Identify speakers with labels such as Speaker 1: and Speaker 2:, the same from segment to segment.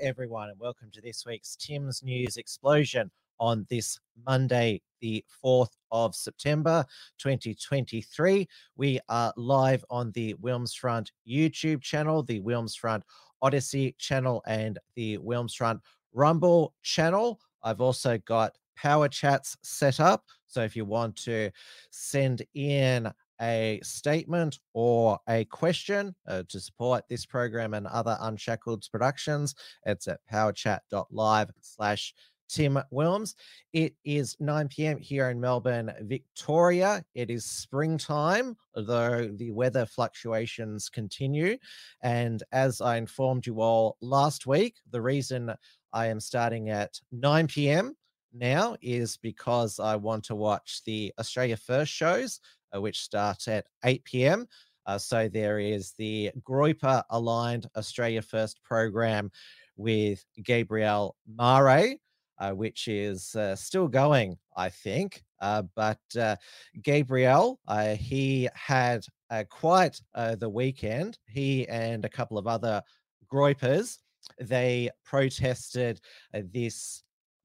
Speaker 1: Everyone, and welcome to this week's Tim's News Explosion on this Monday, the 4th of September 2023. We are live on the Wilmsfront YouTube channel, the Wilmsfront Odysee channel, and the Wilmsfront Rumble channel. I've also got power chats set up. So if you want to send in a statement or a question uh, to support this program and other Unshackled productions, it's at powerchat.live slash Tim Wilms. It is 9 p.m. here in Melbourne, Victoria. It is springtime, though the weather fluctuations continue. And as I informed you all last week, the reason I am starting at 9 p.m. now is because I want to watch the Australia First shows which starts at 8 p.m. Uh, so there is the Groyper aligned Australia First program with Gabriel Mare, uh, which is uh, still going, I think. Uh, but uh, Gabriel, he had quite the weekend. He and a couple of other Groypers, they protested this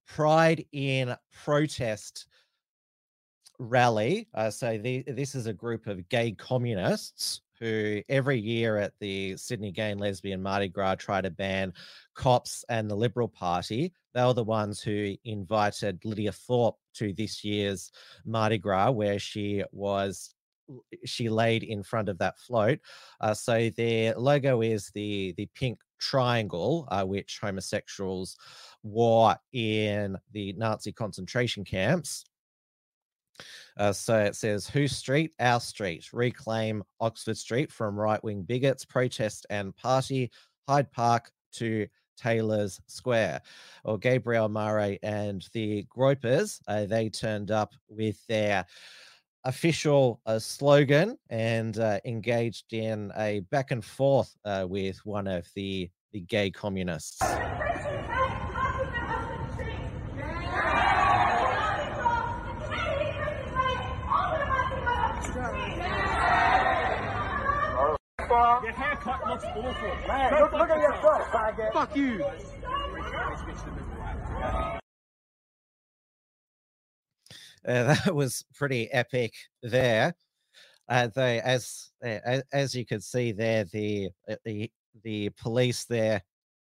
Speaker 1: Pride in Protest rally. Uh, so the, this is a group of gay communists who every year at the Sydney Gay and Lesbian Mardi Gras try to ban cops and the Liberal Party. They were the ones who invited Lydia Thorpe to this year's Mardi Gras, where she was she laid in front of that float. Uh, so their logo is the the pink triangle, uh, which homosexuals wore in the Nazi concentration camps. Uh, so it says, Who Street? Our Street. Reclaim Oxford Street from right wing bigots, protest and party. Hyde Park to Taylor's Square. Or Gabriel Mare and the Groypers, uh, they turned up with their official uh, slogan and uh, engaged in a back and forth uh, with one of the, the gay communists.
Speaker 2: Your haircut looks awful. Man, look, look at your foot, faggot. Fuck you.
Speaker 1: Uh, that was pretty epic there. Uh, they, as, uh, as you could see there, the uh, the the police there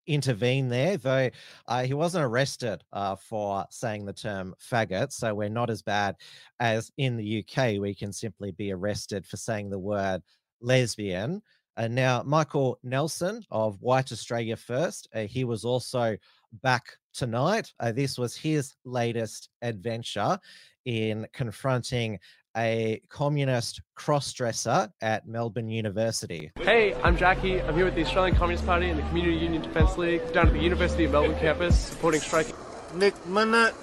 Speaker 1: intervene there, though uh, he wasn't arrested uh, for saying the term faggot. So we're not as bad as in the UK. We can simply be arrested for saying the word lesbian. And now, Michael Nelson of White Australia First, uh, he was also back tonight. Uh, this was his latest adventure in confronting a communist cross-dresser at Melbourne University.
Speaker 3: Hey, I'm Jackie. I'm here with the Australian Communist Party and the Community Union Defence League down at the University of Melbourne campus supporting striking.
Speaker 2: Nick Minute.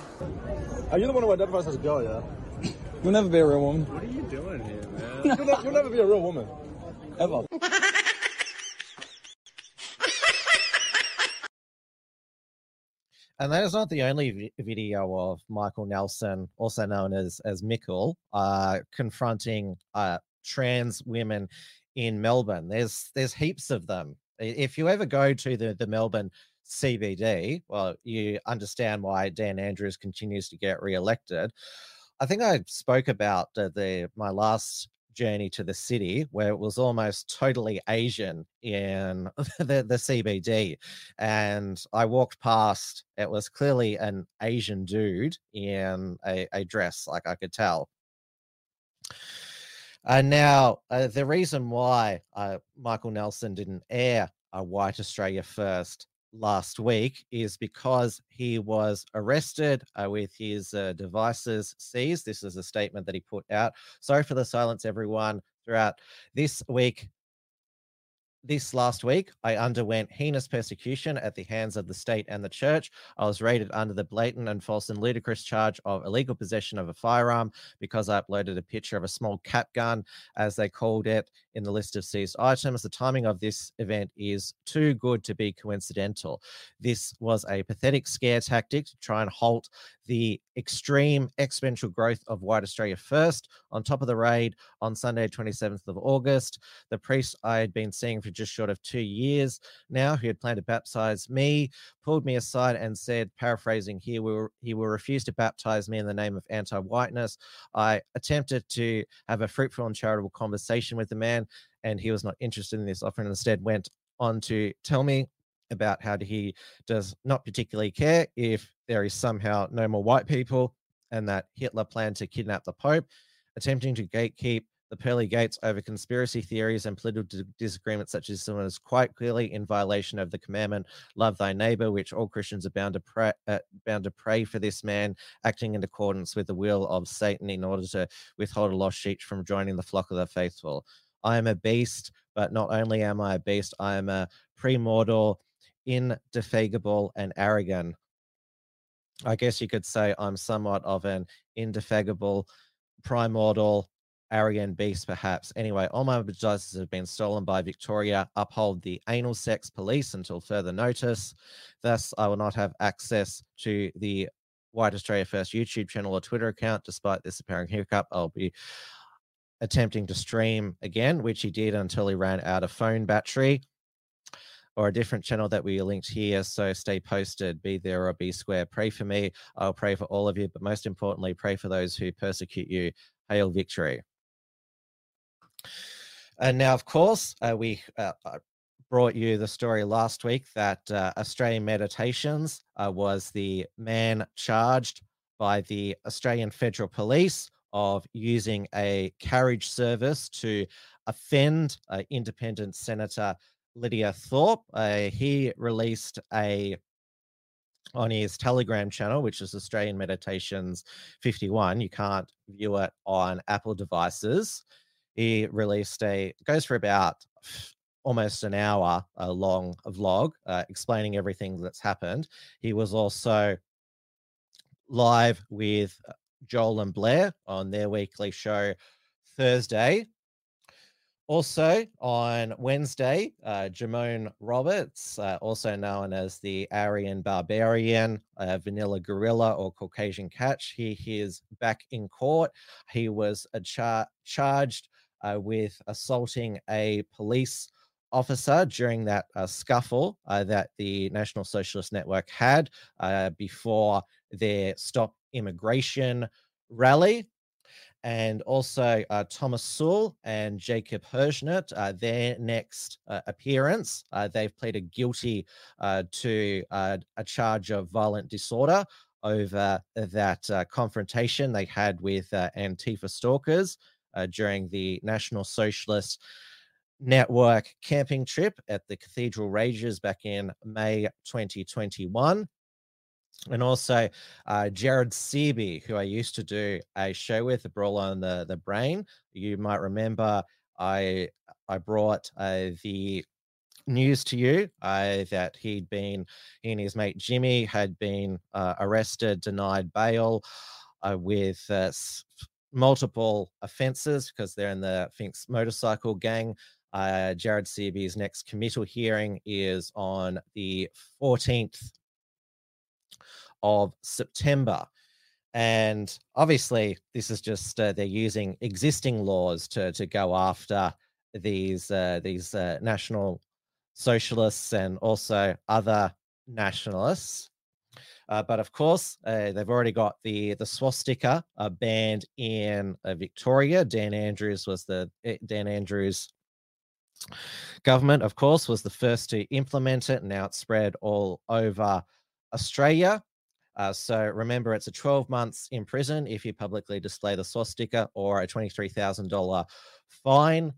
Speaker 4: Are you the one who identifies as a girl, yeah?
Speaker 5: You'll never be a real woman.
Speaker 3: What are you doing here, man?
Speaker 4: You'll, ne- you'll never be a real woman. Ever.
Speaker 1: And that is not the only vi- video of Michael Nelson, also known as as Mickle, uh, confronting uh, trans women in Melbourne. There's there's heaps of them. If you ever go to the the Melbourne CBD, well, you understand why Dan Andrews continues to get re-elected. I think I spoke about uh, the my last journey to the city where it was almost totally Asian in the, the CBD. And I walked past, it was clearly an Asian dude in a, a dress, like I could tell. And now, uh, the reason why uh, Michael Nelson didn't air a White Australia first last week is because he was arrested uh, with his uh, devices seized. This is a statement that he put out. Sorry for the silence, everyone. Throughout this week, this last week, I underwent heinous persecution at the hands of the state and the church. I was raided under the blatant and false and ludicrous charge of illegal possession of a firearm because I uploaded a picture of a small cap gun, as they called it, in the list of seized items. The timing of this event is too good to be coincidental. This was a pathetic scare tactic to try and halt the extreme exponential growth of White Australia First. On top of the raid on Sunday, 27th of August, the priest I had been seeing for just short of two years now, who had planned to baptize me, pulled me aside and said, paraphrasing here, he will refuse to baptize me in the name of anti whiteness. I attempted to have a fruitful and charitable conversation with the man, and he was not interested in this offer and instead went on to tell me about how he does not particularly care if there is somehow no more white people and that Hitler planned to kidnap the Pope, attempting to gatekeep the pearly gates over conspiracy theories and political disagreements such as this one is quite clearly in violation of the commandment love thy neighbor which all christians are bound to pray uh, bound to pray for this man acting in accordance with the will of satan in order to withhold a lost sheep from joining the flock of the faithful i am a beast but not only am i a beast i am a premortal indefatigable and arrogant i guess you could say i'm somewhat of an indefatigable primordial arrogant beast, perhaps. Anyway, all my devices have been stolen by Victoria. Uphold the anal sex police until further notice. Thus, I will not have access to the White Australia First YouTube channel or Twitter account. Despite this apparent hiccup, I'll be attempting to stream again, which he did until he ran out of phone battery or a different channel that we linked here. So stay posted, be there or be square. Pray for me. I'll pray for all of you, but most importantly, pray for those who persecute you. Hail victory. And now, of course, uh, we uh, uh, brought you the story last week that uh, Australian Meditations uh, was the man charged by the Australian Federal Police of using a carriage service to offend uh, independent Senator Lydia Thorpe. he released a on his Telegram channel, which is Australian Meditations 51. You can't view it on Apple devices he released a goes for about almost an hour uh, long vlog uh, explaining everything that's happened. He was also live with uh, Joel and Blair on their weekly show Thursday. Also on Wednesday, uh, Jamone Roberts, uh, also known as the Aryan Barbarian, uh, Vanilla Gorilla, or Caucasian Catch, he, he is back in court. He was char- charged uh, with assaulting a police officer during that uh, scuffle uh, that the National Socialist Network had before their Stop Immigration rally. And also uh, Thomas Sewell and Jacob Hersant, uh, their next appearance, they've pleaded guilty to a charge of violent disorder over that confrontation they had with Antifa stalkers uh, during the National Socialist Network camping trip at the Cathedral Ranges back in May 2021. And also uh, Jared Searby, who I used to do a show with, the Brawl on the, the Brain. You might remember I I brought uh, the news to you uh, that he'd been, he and his mate Jimmy had been uh, arrested, denied bail uh, with uh, multiple offences because they're in the Finks motorcycle gang. Jared Searby's next committal hearing is on the 14th of September. And obviously, this is just uh, they're using existing laws to to go after these uh, these uh, national socialists and also other nationalists. Uh, but of course, uh, they've already got the the swastika uh, banned in Victoria. Dan Andrews was the eh, Dan Andrews government, of course, was the first to implement it. Now it's spread all over Australia. Uh, so remember, it's a 12 months in prison if you publicly display the swastika, or a $23,000 fine.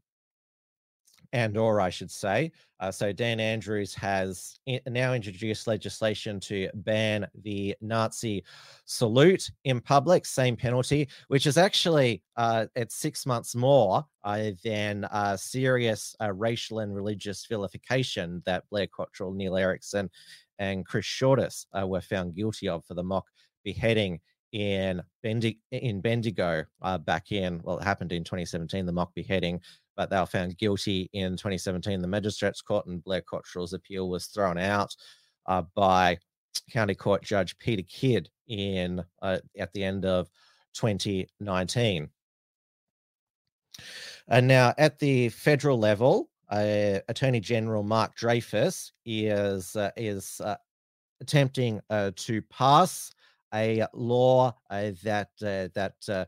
Speaker 1: And or I should say. Uh, so Dan Andrews has i- now introduced legislation to ban the Nazi salute in public, same penalty, which is actually uh, it's six months more uh, than uh, serious uh, racial and religious vilification that Blair Cottrell, Neil Erikson, and Chris Shortis uh, were found guilty of for the mock beheading in Bendi- in Bendigo uh, back in well, it happened in 2017, the mock beheading but they were found guilty in 2017. The magistrates court and Blair Cottrell's appeal was thrown out uh, by County Court Judge Peter Kidd in uh, at the end of 2019. And now at the federal level, uh, Attorney General Mark Dreyfus is uh, is uh, attempting uh, to pass a law uh, that uh, that uh,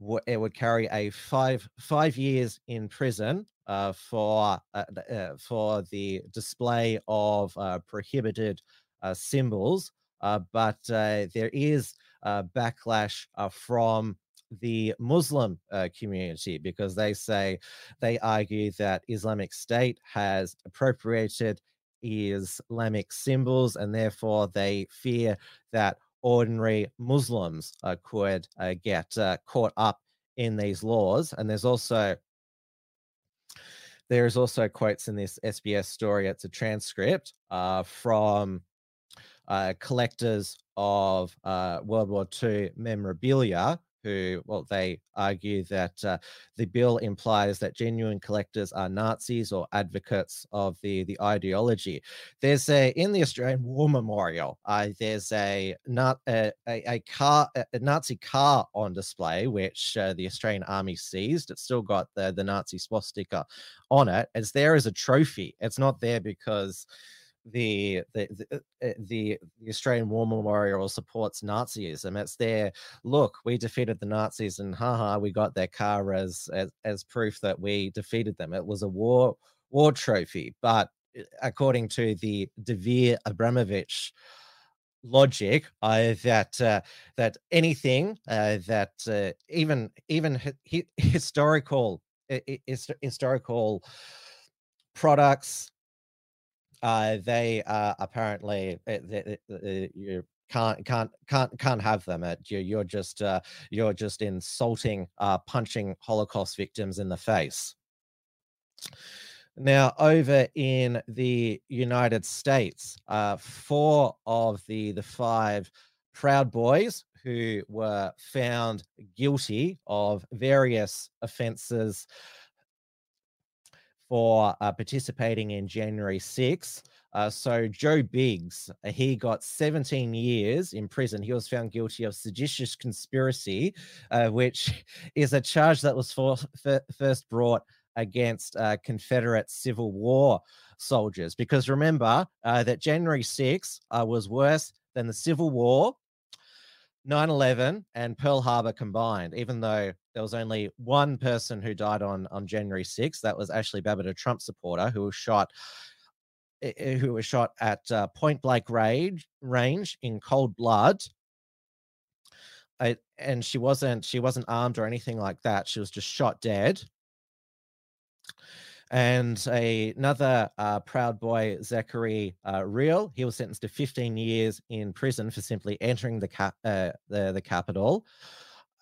Speaker 1: w- it would carry a five five years in prison uh, for uh, uh, for the display of prohibited symbols. But there is backlash from the Muslim uh, community because they say they argue that Islamic State has appropriated Islamic symbols and therefore they fear that ordinary Muslims uh, could uh, get uh, caught up in these laws. And there's also there's also quotes in this SBS story. It's a transcript uh, from uh, collectors of uh, World War II memorabilia. Who, well, they argue that uh, the bill implies that genuine collectors are Nazis or advocates of the the ideology. There's a in the Australian War Memorial. Uh, there's a not a, a, car a a Nazi car on display, which uh, the Australian Army seized. It's still got the the Nazi swastika on it. It's there as a trophy. It's not there because the the the, uh, the the Australian War Memorial supports Nazism. It's there. Look, we defeated the Nazis, and haha, we got their car as as as proof that we defeated them. It was a war war trophy, but uh, according to the Dvir Abramovich logic uh, that uh, that anything uh, that uh, even even hi- hi- historical historical products uh, they uh, apparently uh, you can't can't can't can't have them. You, you're just uh, you're just insulting, uh, punching Holocaust victims in the face. Now, over in the United States, uh, four of the the five Proud Boys who were found guilty of various offences for uh, participating in January 6. Uh, so Joe Biggs, uh, he got 17 years in prison. He was found guilty of seditious conspiracy, uh, which is a charge that was for, fir- first brought against uh, Confederate Civil War soldiers. Because remember uh, that January 6 uh, was worse than the Civil War, 9 11 and Pearl Harbor combined, even though there was only one person who died on, on January 6th. That was Ashley Babbitt, a Trump supporter who was shot. eh, eh, Who was shot at uh, point blank range, range in cold blood, I, and she wasn't she wasn't armed or anything like that. She was just shot dead. And a, another uh, Proud Boy, Zachary uh, Rehl, he was sentenced to 15 years in prison for simply entering the cap, uh, the, the Capitol.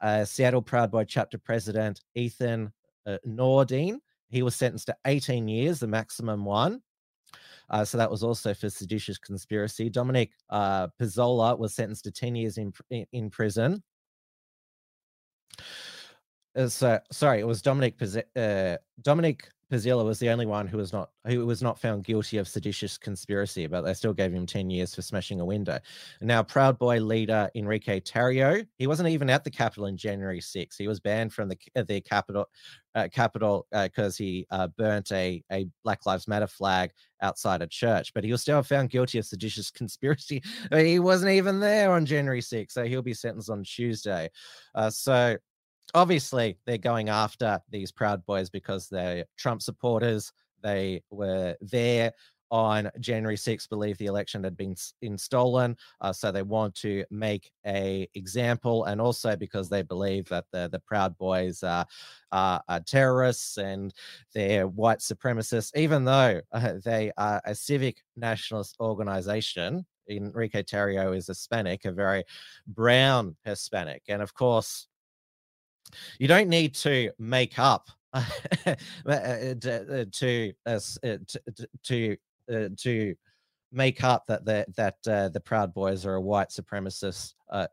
Speaker 1: Uh, Seattle Proud Boy chapter president Ethan uh, Nordean, he was sentenced to 18 years, the maximum one. Uh, so that was also for seditious conspiracy. Dominic uh, Pezzola was sentenced to 10 years in, in, prison. So sorry, it was Dominic Dominic Pezzola was the only one who was not who was not found guilty of seditious conspiracy, but they still gave him 10 years for smashing a window. Now Proud Boy leader Enrique Tarrio, he wasn't even at the Capitol in January 6. He was banned from the uh, the Capitol uh, Capitol because he uh, burnt a a Black Lives Matter flag outside a church, but he was still found guilty of seditious conspiracy. Uh, He wasn't even there on January 6, so he'll be sentenced on Tuesday. Uh, so obviously they're going after these proud boys because they're trump supporters they were there on January 6th believe the election had been in stolen. Uh, so they want to make a example, and also because they believe that the the Proud Boys are, are, are terrorists and they're white supremacists, even though uh, they are a civic nationalist organization. Enrique Tarrio is Hispanic, a very brown Hispanic, and of course, you don't need to make up uh, to to, uh, uh, to to uh, to make up that the that uh, the Proud Boys are a white supremacist uh,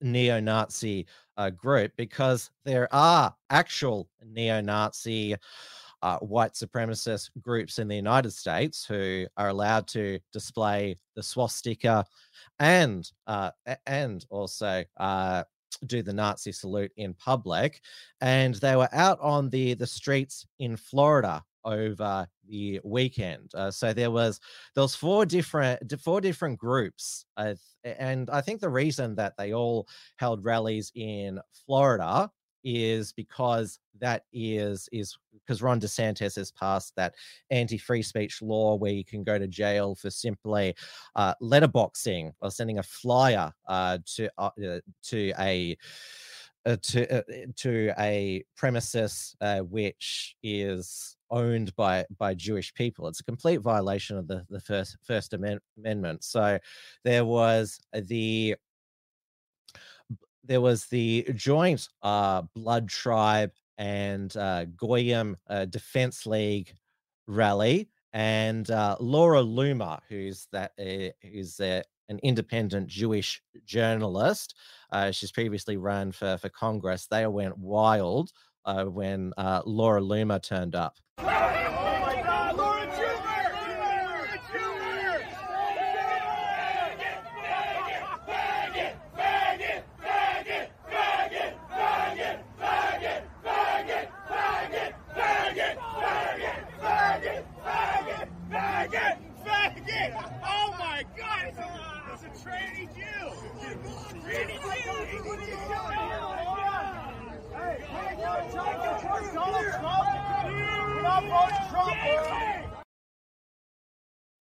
Speaker 1: neo-Nazi uh, group because there are actual neo-Nazi uh, white supremacist groups in the United States who are allowed to display the swastika and uh, and also uh, do the Nazi salute in public, and they were out on the the streets in Florida over the weekend. Uh, so there was there was four different four different groups, uh, and I think the reason that they all held rallies in Florida is because that is is because Ron DeSantis has passed that anti-free speech law where you can go to jail for simply uh, letterboxing or sending a flyer uh, to uh, uh, to a uh, to uh, to a premises which is owned by by Jewish people. It's a complete violation of the the first First Amendment. So there was the there was the joint uh, Blood Tribe and uh, Goyim uh, Defense League rally, and uh, Laura Loomer, who's that uh, who's an independent Jewish journalist. Uh, she's previously run for for Congress. They went wild uh, when Laura Loomer turned up.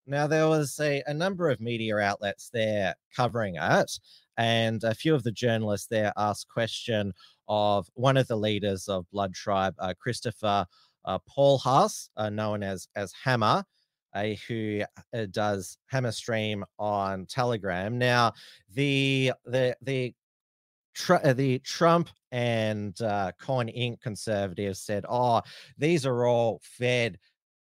Speaker 1: Now, there was a, a number of media outlets there covering it, and a few of the journalists there asked question of one of the leaders of Blood Tribe, uh, Christopher uh, Pohlhaus, uh, known as as Hammer, uh, who uh, does Hammer Stream on Telegram. Now, the the the Tr- uh, the Trump and uh, Inc. conservatives said, "Oh, these are all Fed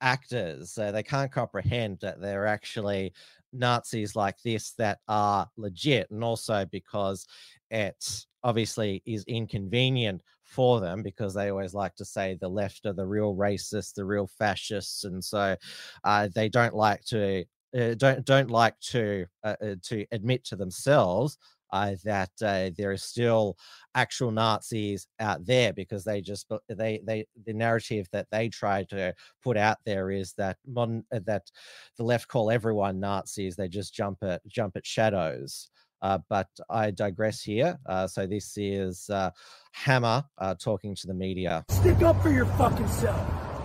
Speaker 1: actors. Uh, they can't comprehend that they're actually Nazis like this that are legit, and also because it obviously is inconvenient for them because they always like to say the left are the real racists, the real fascists, and so uh, they don't like to." Uh, don't don't like to uh, uh, to admit to themselves that uh, there are still actual Nazis out there because they just they they the narrative that they try to put out there is that modern uh, that the left call everyone Nazis. They just jump at jump at shadows. Uh, but I digress here. Uh, so this is uh, Hammer uh, talking to the media.
Speaker 2: Stick up for your fucking self.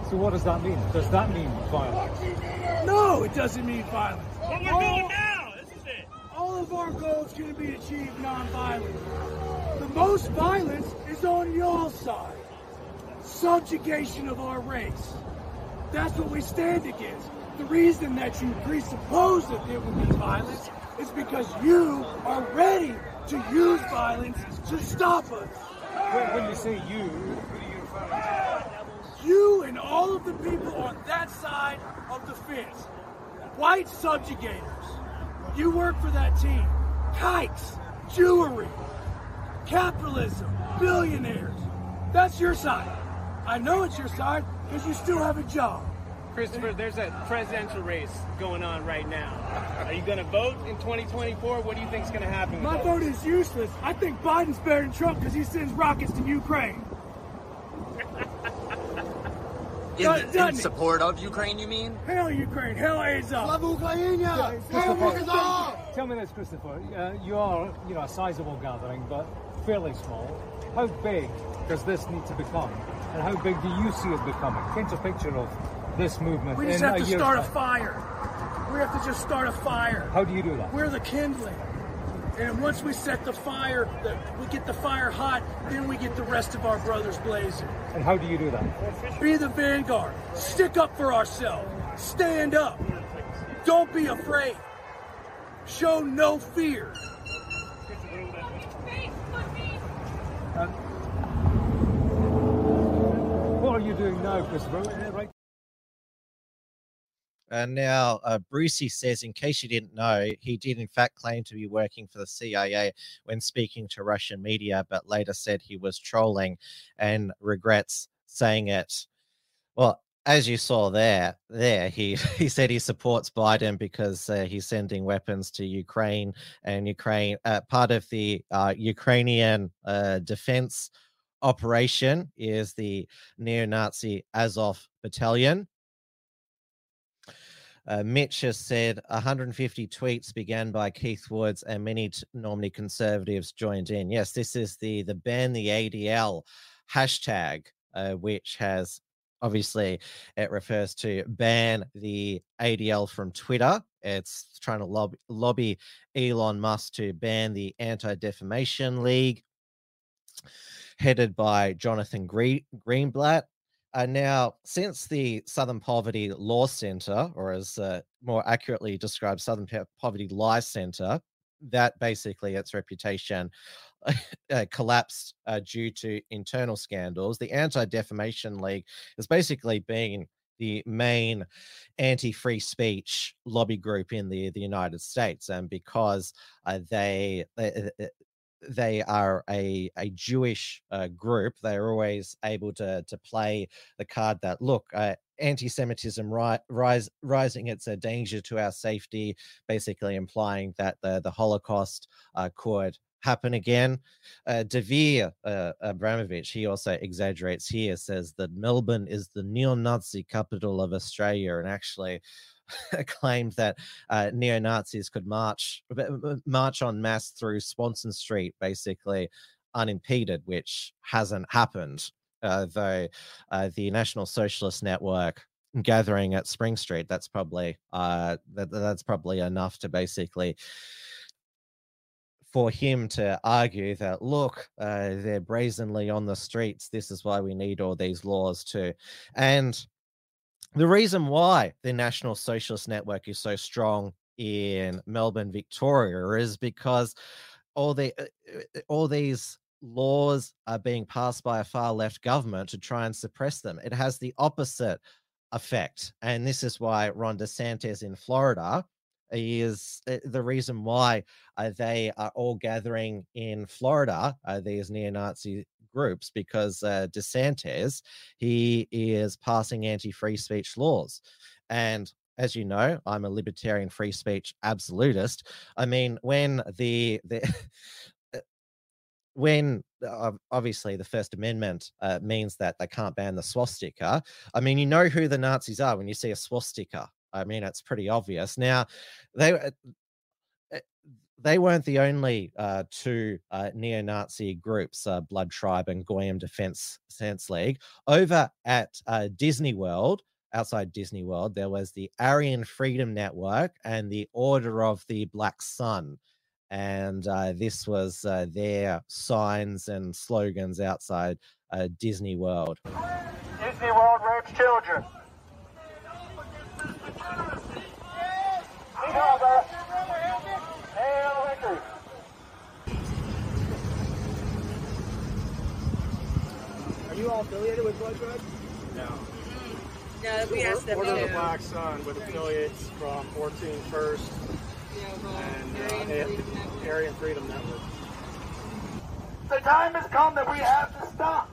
Speaker 5: So what does that mean? Does that mean violence?
Speaker 2: No, it doesn't mean violence.
Speaker 6: What we're doing now, this is it.
Speaker 2: All of our goals can be achieved non-violent. The most violence is on your side. Subjugation of our race. That's what we stand against. The reason that you presuppose that there would be violence is because you are ready to use violence to stop us.
Speaker 5: When, when you say you, who do you refer to?
Speaker 2: You and all of the people on that side of the fence. White subjugators. You work for that team. Kikes, jewelry, capitalism, billionaires. That's your side. I know it's your side because you still have a job.
Speaker 6: Christopher, there's a presidential race going on right now. Are you going to vote in 2024? What do you think is going to happen?
Speaker 2: My vote is useless. I think Biden's better than Trump because he sends rockets to Ukraine.
Speaker 7: In,
Speaker 2: Does-
Speaker 7: in support of Ukraine, you mean?
Speaker 2: Hell Ukraine, hell Azov.
Speaker 5: Tell me this, Christopher. Uh, you are, you know, a sizable gathering, but fairly small. How big does this need to become, and how big do you see it becoming? Paint a picture of this movement
Speaker 2: We just
Speaker 5: in
Speaker 2: have
Speaker 5: a
Speaker 2: to
Speaker 5: year's
Speaker 2: start a fire.
Speaker 8: We have to just start a fire.
Speaker 5: How do you do that?
Speaker 8: We're the kindling. And once we set the fire, the, we get the fire hot, then we get the rest of our brothers blazing.
Speaker 5: And how do you do that?
Speaker 8: Be the vanguard. Stick up for ourselves. Stand up. Don't be afraid. Show no fear.
Speaker 5: Uh, what are you doing now, Christopher?
Speaker 1: And now, uh, Brucey says, in case you didn't know, he did in fact claim to be working for the CIA when speaking to Russian media, but later said he was trolling and regrets saying it. Well, as you saw there, there he he said he supports Biden because uh, he's sending weapons to Ukraine, and Ukraine uh, part of the uh, Ukrainian uh, defense operation is the neo-Nazi Azov Battalion. Uh, Mitch has said 150 tweets began by Keith Woods and many t- normally conservatives joined in. Yes, this is the the ban the ADL hashtag, uh, which has obviously it refers to ban the ADL from Twitter. It's trying to lobby, Elon Musk to ban the Anti Defamation League, headed by Jonathan Green, Greenblatt. Uh, now, since the Southern Poverty Law Center, or as uh, more accurately described, Southern Poverty Law Center, that basically its reputation uh, collapsed uh, due to internal scandals. The Anti Defamation League has basically been the main anti-free speech lobby group in the the United States, and because uh, they, they they are a a Jewish uh, group, they're always able to to play the card that look. Uh, anti-Semitism ri- rise, rising, it's a danger to our safety, basically implying that the, the Holocaust uh, could happen again. Uh, Dvir uh, Abramovich, he also exaggerates here, says that Melbourne is the neo-Nazi capital of Australia, and actually claimed that uh, neo Nazis could march march en masse through Swanston Street, basically unimpeded, which hasn't happened. Uh, though uh, the National Socialist Network gathering at Spring Street, that's probably uh, that, that's probably enough to basically for him to argue that look uh, they're brazenly on the streets this is why we need all these laws too and the reason why the National Socialist Network is so strong in Melbourne, Victoria, is because all the uh, all these laws are being passed by a far left government to try and suppress them. It has the opposite effect, and this is why Ron DeSantis in Florida is uh, the reason why uh, they are all gathering in Florida. Uh, these neo-Nazi groups because uh, DeSantis he is passing anti-free speech laws, and as you know, I'm a libertarian free speech absolutist. I mean, when the the when uh, obviously the First Amendment uh, means that they can't ban the swastika. I mean, you know who the Nazis are when you see a swastika. I mean, it's pretty obvious. Now, they they weren't the only uh, two uh, neo-Nazi groups, uh, Blood Tribe and Goyim Defense Defense League. Over at uh, Disney World, outside Disney World, there was the Aryan Freedom Network and the Order of the Black Sun, and uh, this was uh, their signs and slogans outside Disney World.
Speaker 9: Disney World rapes children.
Speaker 10: Are you all affiliated with Blood Tribe?
Speaker 11: No.
Speaker 12: No, we asked them
Speaker 11: Order of the Black Sun with affiliates from 14 First and uh, Aryan Freedom Network.
Speaker 9: The time has come that we have to stop.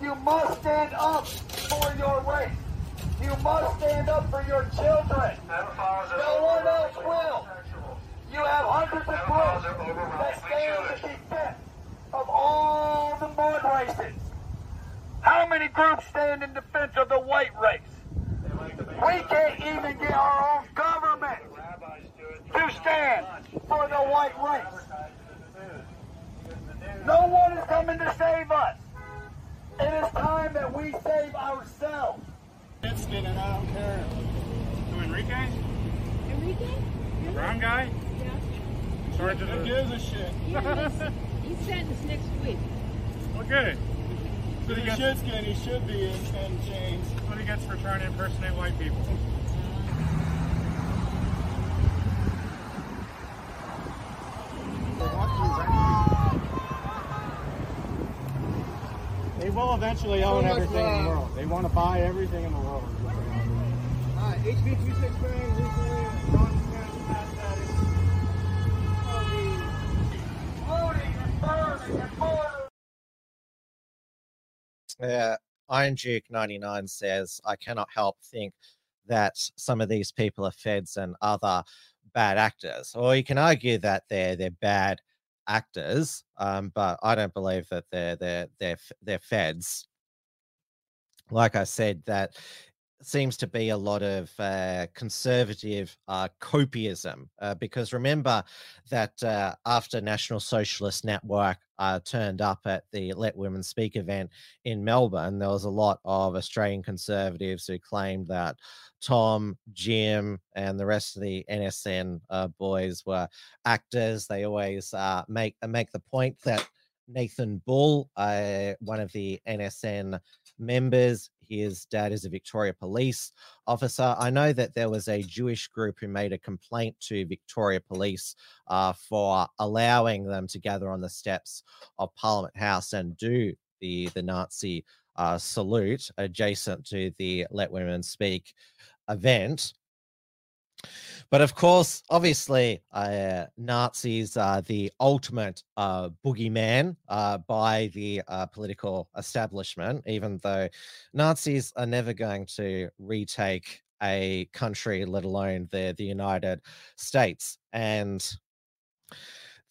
Speaker 9: You must stand up for your race. You must stand up for your children. No one else will. You have hundreds of groups that stand in defense of all the mud races. How many groups stand in defense of the white race? We can't even get our own government to stand for the white race. No one is coming to save us. It is time that we save ourselves.
Speaker 11: It's and I don't care. Who, Enrique?
Speaker 10: Brown guy?
Speaker 2: Yeah.
Speaker 10: Sergeant
Speaker 2: Who
Speaker 10: of-
Speaker 2: gives a shit?
Speaker 10: Yeah,
Speaker 2: he's sentenced next week.
Speaker 10: Okay.
Speaker 2: But he should skin, he should be in, in chains.
Speaker 10: What he gets for trying to impersonate white people.
Speaker 11: They will eventually
Speaker 2: So
Speaker 11: own
Speaker 2: much
Speaker 11: everything in the
Speaker 2: uh,
Speaker 11: world. They want to buy everything in the world.
Speaker 2: Alright, HB 269 recently Ron Smith passed that. Looting and burning and murdering.
Speaker 1: Uh, Iron Duke 99 says, I cannot help think that some of these people are feds and other bad actors. Or you can argue that they're they're bad actors, um, but I don't believe that they're they're they're they're feds. Like I said, that seems to be a lot of uh, conservative uh, copiism uh, because remember that uh, after National Socialist Network uh, turned up at the Let Women Speak event in Melbourne, there was a lot of Australian conservatives who claimed that Tom, Jim, and the rest of the NSN uh, boys were actors. They always make make the point that Nathan Bull, one of the NSN members. His dad is a Victoria Police officer. I know that there was a Jewish group who made a complaint to Victoria Police uh, for allowing them to gather on the steps of Parliament House and do the the Nazi uh, salute adjacent to the Let Women Speak event. But of course, obviously, uh, Nazis are the ultimate uh, boogeyman uh, by the uh, political establishment, even though Nazis are never going to retake a country, let alone the, the United States. And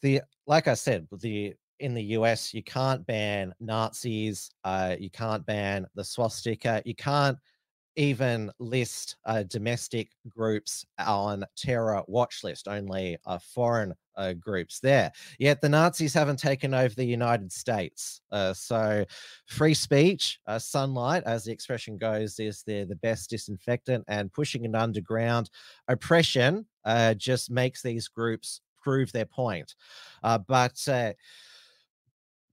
Speaker 1: the like I said, the in the US, you can't ban Nazis, uh, you can't ban the swastika, you can't even list uh, domestic groups on terror watch list, only uh, foreign uh, groups there. Yet the Nazis haven't taken over the United States. Uh, so free speech, uh, sunlight, as the expression goes, is the, the best disinfectant, and pushing it underground oppression uh, just makes these groups prove their point. But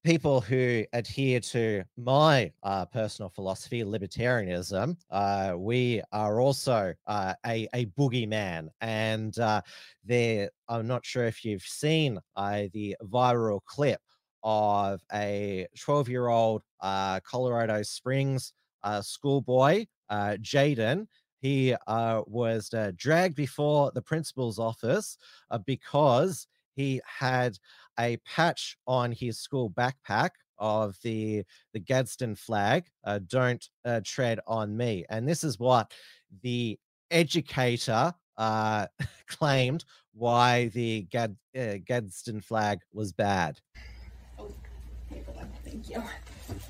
Speaker 1: people who adhere to my uh, personal philosophy, libertarianism, uh, we are also uh, a, a boogeyman. And uh, there, I'm not sure if you've seen uh, the viral clip of a 12 year old uh, Colorado Springs schoolboy, Jaden. He was dragged before the principal's office because he had a patch on his school backpack of the the Gadsden flag. Uh, Don't uh, tread on me. And this is what the educator uh, claimed why the Gad, uh, Gadsden flag was bad.
Speaker 13: Oh, thank you.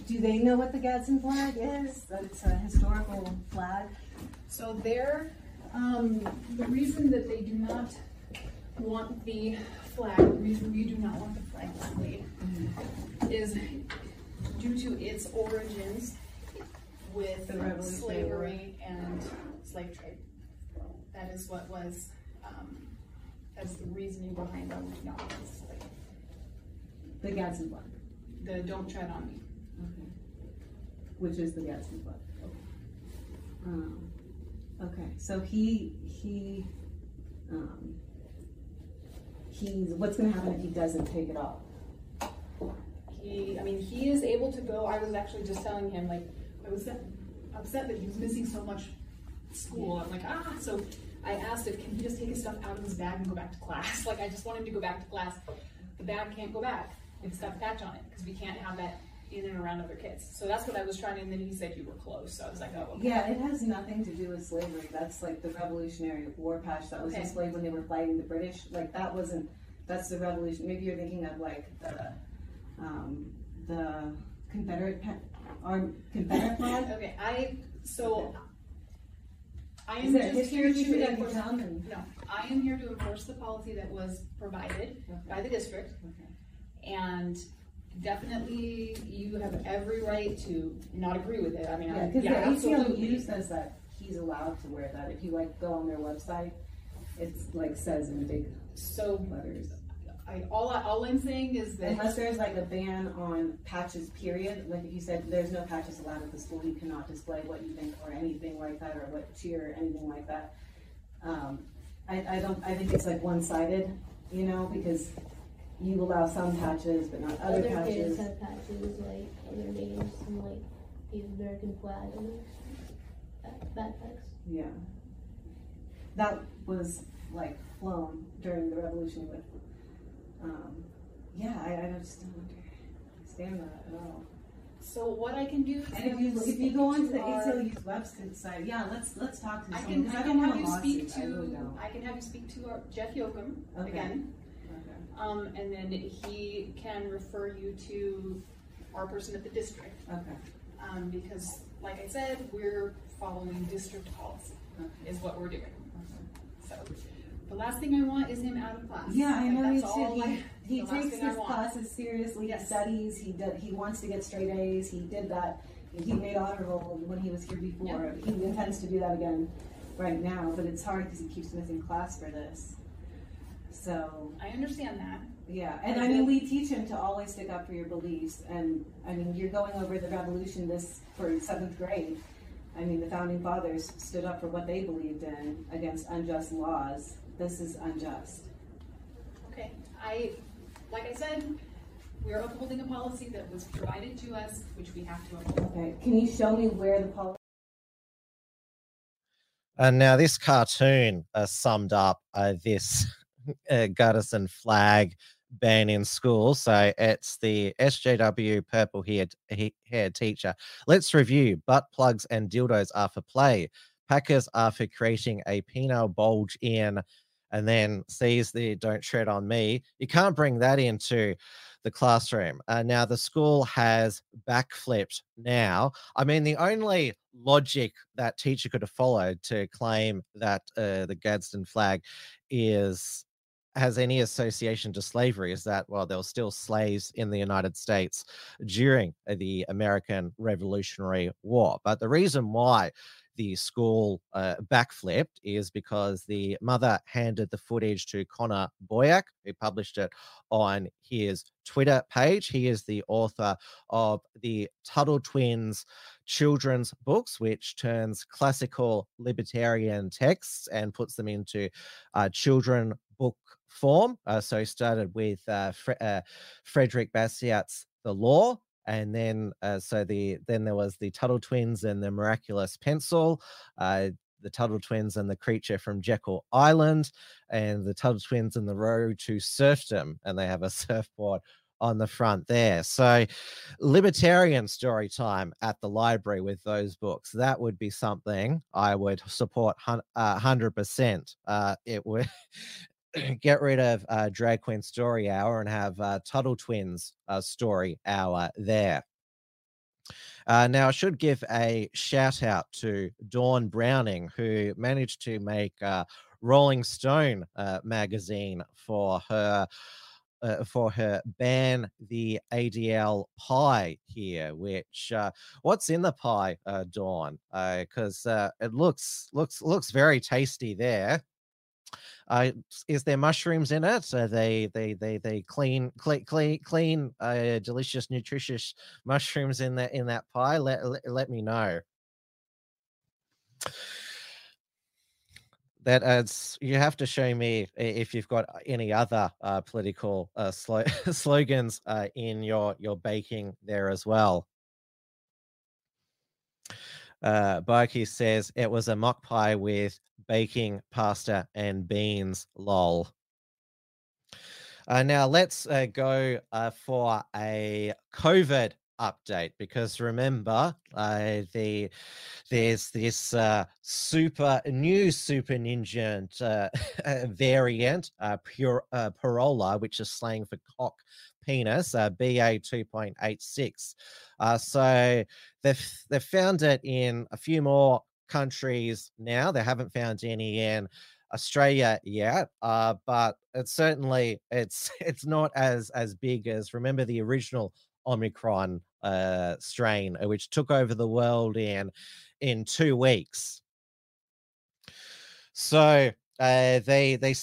Speaker 13: Do they know what the Gadsden flag is? That it's a historical flag?
Speaker 14: So there, um, the reason that they do not want the flag, the reason we do not want the flag displayed is due to its origins with
Speaker 13: The Revolutionary
Speaker 14: slavery and slave trade. That is what was, um, that's the reasoning behind why we do not want displayed.
Speaker 13: The Gadsden flag,
Speaker 14: The don't tread on me.
Speaker 13: which is the Gadsden flag. Um, okay, so he, he, um, he's, what's gonna happen if he doesn't take it off?
Speaker 14: He, I mean, he is able to go. I was actually just telling him, like, I was upset that he was missing so much school. I'm like, ah. So I asked if can he just take his stuff out of his bag and go back to class. Like, I just want him to go back to class. The bag can't go back. It's got the patch on it because we can't have that in and around other kids. So that's what I was trying. And then he said you were close. So I was like, oh, okay.
Speaker 13: Yeah, it has nothing to do with slavery. That's like the Revolutionary War patch that was
Speaker 14: Okay.
Speaker 13: displayed when they were fighting the British. Like that wasn't. That's the revolution. Maybe you're thinking of like the, um, the Confederate pa- or Confederate flag.
Speaker 14: Okay, I so I am just here to enforce.
Speaker 13: and-
Speaker 14: No, I am here to enforce the policy that was provided by the district, and definitely you have every right to not agree with it. I mean,
Speaker 13: Yeah,
Speaker 14: I,
Speaker 13: because
Speaker 14: yeah,
Speaker 13: the ACLU says that he's allowed to wear that. If you like go on their website, It's like says in big
Speaker 14: So
Speaker 13: letters.
Speaker 14: I, all, I, all I'm saying is that.
Speaker 13: Unless there's like a ban on patches, period, like if you said there's no patches allowed at the school, you cannot display what you think or anything like that, or what cheer, or anything like that. Um, I, I don't, I think it's like one-sided, you know, because you allow some patches, but not other
Speaker 15: Other
Speaker 13: patches.
Speaker 15: kids have patches like other names and like the American flag and back- backpacks.
Speaker 13: Yeah. That was like flown during the revolution with, um, yeah, I, I just don't understand that at all.
Speaker 14: So what I can do is.
Speaker 13: And if you, if you go onto the ACLU's website, site, yeah, let's, let's talk to
Speaker 14: I
Speaker 13: someone,
Speaker 14: can,
Speaker 13: because
Speaker 14: I
Speaker 13: I
Speaker 14: can
Speaker 13: don't
Speaker 14: have you speak
Speaker 13: lawsuit, I really
Speaker 14: to. I can have you speak to our Jeff Yoakum
Speaker 13: Okay.
Speaker 14: again. Um, and then he can refer you to our person at the district.
Speaker 13: Okay.
Speaker 14: Um, because, like I said, we're following district policy, is what we're doing. So, the last thing I want is him out of class.
Speaker 13: Yeah, I
Speaker 14: Like,
Speaker 13: know
Speaker 14: that's all
Speaker 13: too. He, he
Speaker 14: the last
Speaker 13: takes
Speaker 14: thing I
Speaker 13: his
Speaker 14: want.
Speaker 13: classes seriously. He studies. He does. He wants to get straight A's. He did that. He made honor roll when he was here before. He intends to do that again right now. But it's hard because he keeps missing class for this. So
Speaker 14: I understand that.
Speaker 13: yeah, and
Speaker 14: I
Speaker 13: I mean we teach him to always stick up for your beliefs. And I mean you're going over the revolution this for seventh grade. I mean the founding fathers stood up for what they believed in against unjust laws. This is unjust.
Speaker 14: Okay, I, like I said, we're upholding a policy that was provided to us, which we have to uphold.
Speaker 13: Okay, can you show me where the policy?
Speaker 1: And now this cartoon uh, summed up uh, this uh, flag ban in school. So it's the SJW purple haired, he- haired teacher. Let's review. Butt plugs and dildos are for play. Packers are for creating a penile bulge in, and then sees the don't tread on me. You can't bring that into the classroom. Uh, now the school has backflipped now. I mean, the only logic that teacher could have followed to claim that uh, the Gadsden flag is has any association to slavery is that well there were still slaves in the United States during the American Revolutionary War. But the reason why the school uh, backflipped is because the mother handed the footage to Connor Boyack, who published it on his Twitter page. He is the author of the Tuttle Twins children's books, which turns classical libertarian texts and puts them into uh, children book form. Uh, so he started with uh, Fre- uh, Frederick Bastiat's The Law, and then uh, so the then there was the Tuttle Twins and the Miraculous Pencil. Uh, the Tuttle Twins and the Creature from Jekyll Island, and the Tuttle Twins and the Road to Serfdom, and they have a surfboard on the front there. So, libertarian story time at the library with those books. That would be something I would support hun- uh, 100%. Uh, it would get rid of uh, Drag Queen Story Hour and have uh, Tuttle Twins uh, Story Hour there. Uh, now, I should give a shout out to Dawn Browning, who managed to make uh, Rolling Stone uh, magazine for her. Uh, for her ban the ADL pie here, which uh, what's in the pie, uh, Dawn? Because uh, it looks looks looks very tasty there. Uh, is there mushrooms in it? Are they they they they clean clean clean clean uh, delicious nutritious mushrooms in that in that pie? Let let, let me know. That adds. You have to show me if you've got any other uh, political uh, slo- slogans uh, in your your baking there as well. Uh, Barkey says it was a mock pie with baking pasta and beans. Lol. Uh, now let's uh, go uh, for a COVID update because remember uh, the there's this uh, super new super ninja uh, variant uh, pure uh, Pirola which is slang for cock penis uh, ba 2.86 uh, so they've they've found it in a few more countries now. They haven't found any in australia yet uh, but it's certainly it's it's not as as big as remember the original omicron uh strain uh, which took over the world in in two weeks. So uh, they they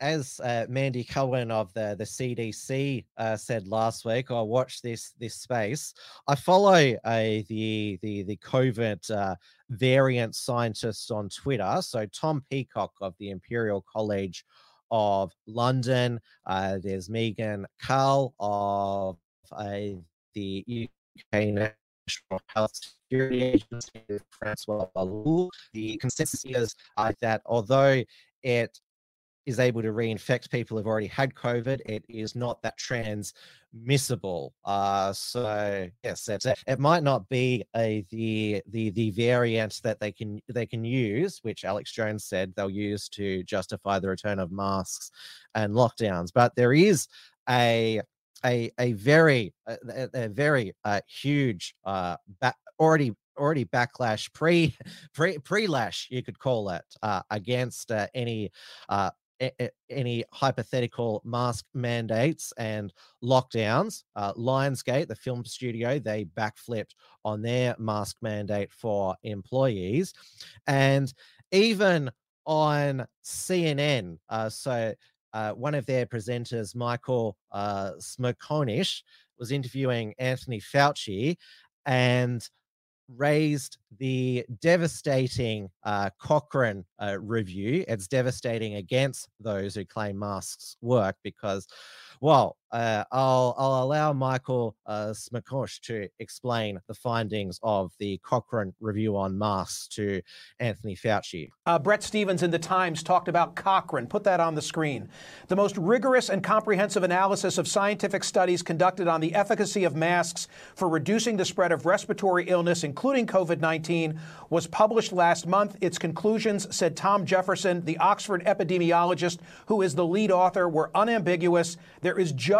Speaker 1: as uh, Mandy Cohen of the the CDC uh, said last week. I watched this this space. I follow uh, the the the COVID uh, variant scientists on Twitter. So Tom Peacock of the Imperial College of London. There's Meaghan Kall of the UK National Health Security Agency, Francois Balloux. The consensus is uh, that although it is able to reinfect people who've already had COVID, it is not that transmissible. Uh, so yes, it's, it might not be a the the the variant that they can they can use, which Alex Jones said they'll use to justify the return of masks and lockdowns, but there is a a a very a, a very uh, huge uh ba- already already backlash pre pre pre lash you could call it uh, against uh, any uh any hypothetical mask mandates and lockdowns. Uh, Lionsgate, the film studio, they backflipped on their mask mandate for employees, and even on CNN. Uh, so uh, one of their presenters, Michael uh, Smerconish, was interviewing Anthony Fauci and raised the devastating uh, Cochrane uh, review. It's devastating against those who claim masks work because, well, uh, I'll, I'll allow Michael uh, Smerconish to explain the findings of the Cochrane review on masks to Anthony Fauci.
Speaker 16: Uh, Bret Stephens in The Times talked about Cochrane. Put that on the screen. The most rigorous and comprehensive analysis of scientific studies conducted on the efficacy of masks for reducing the spread of respiratory illness, including COVID 19, was published last month. Its conclusions, said Tom Jefferson, the Oxford epidemiologist who is the lead author, were unambiguous. There is just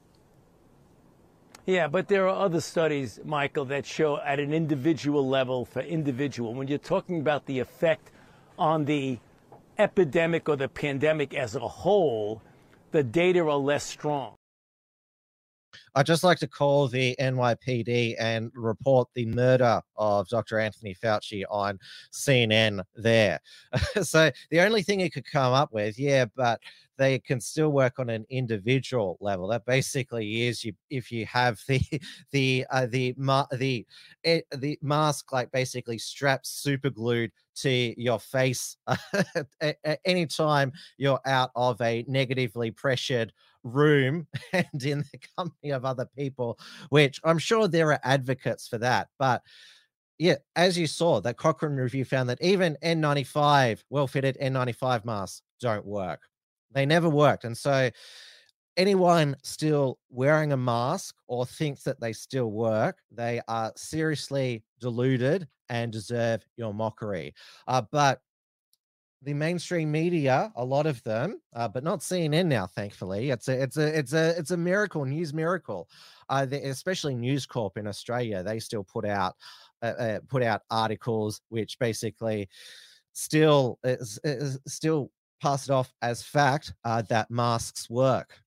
Speaker 17: Yeah, but there are other studies, Michael, that show at an individual level for individual. When you're talking about the effect on the epidemic or the pandemic as a whole, the data are less strong.
Speaker 1: I'd just like to call the NYPD and report the murder of Dr. Anthony Fauci on CNN there. so the only thing he could come up with, yeah, but they can still work on an individual level. That basically is you if you have the the uh, the ma- the it, the mask like basically strapped super glued to your face at, at any time you're out of a negatively pressured room and in the company of other people, which I'm sure there are advocates for that. But yeah, as you saw, that Cochrane review found that even N95, well fitted N95 masks don't work. They never worked. And so anyone still wearing a mask or thinks that they still work, they are seriously deluded and deserve your mockery. Uh, but the mainstream media, a lot of them, uh, but not CNN now, thankfully. It's a, it's a, it's a, it's a miracle, news miracle. Uh, especially News Corp in Australia, they still put out, uh, uh, put out articles which basically still is, is still pass it off as fact uh, that masks work.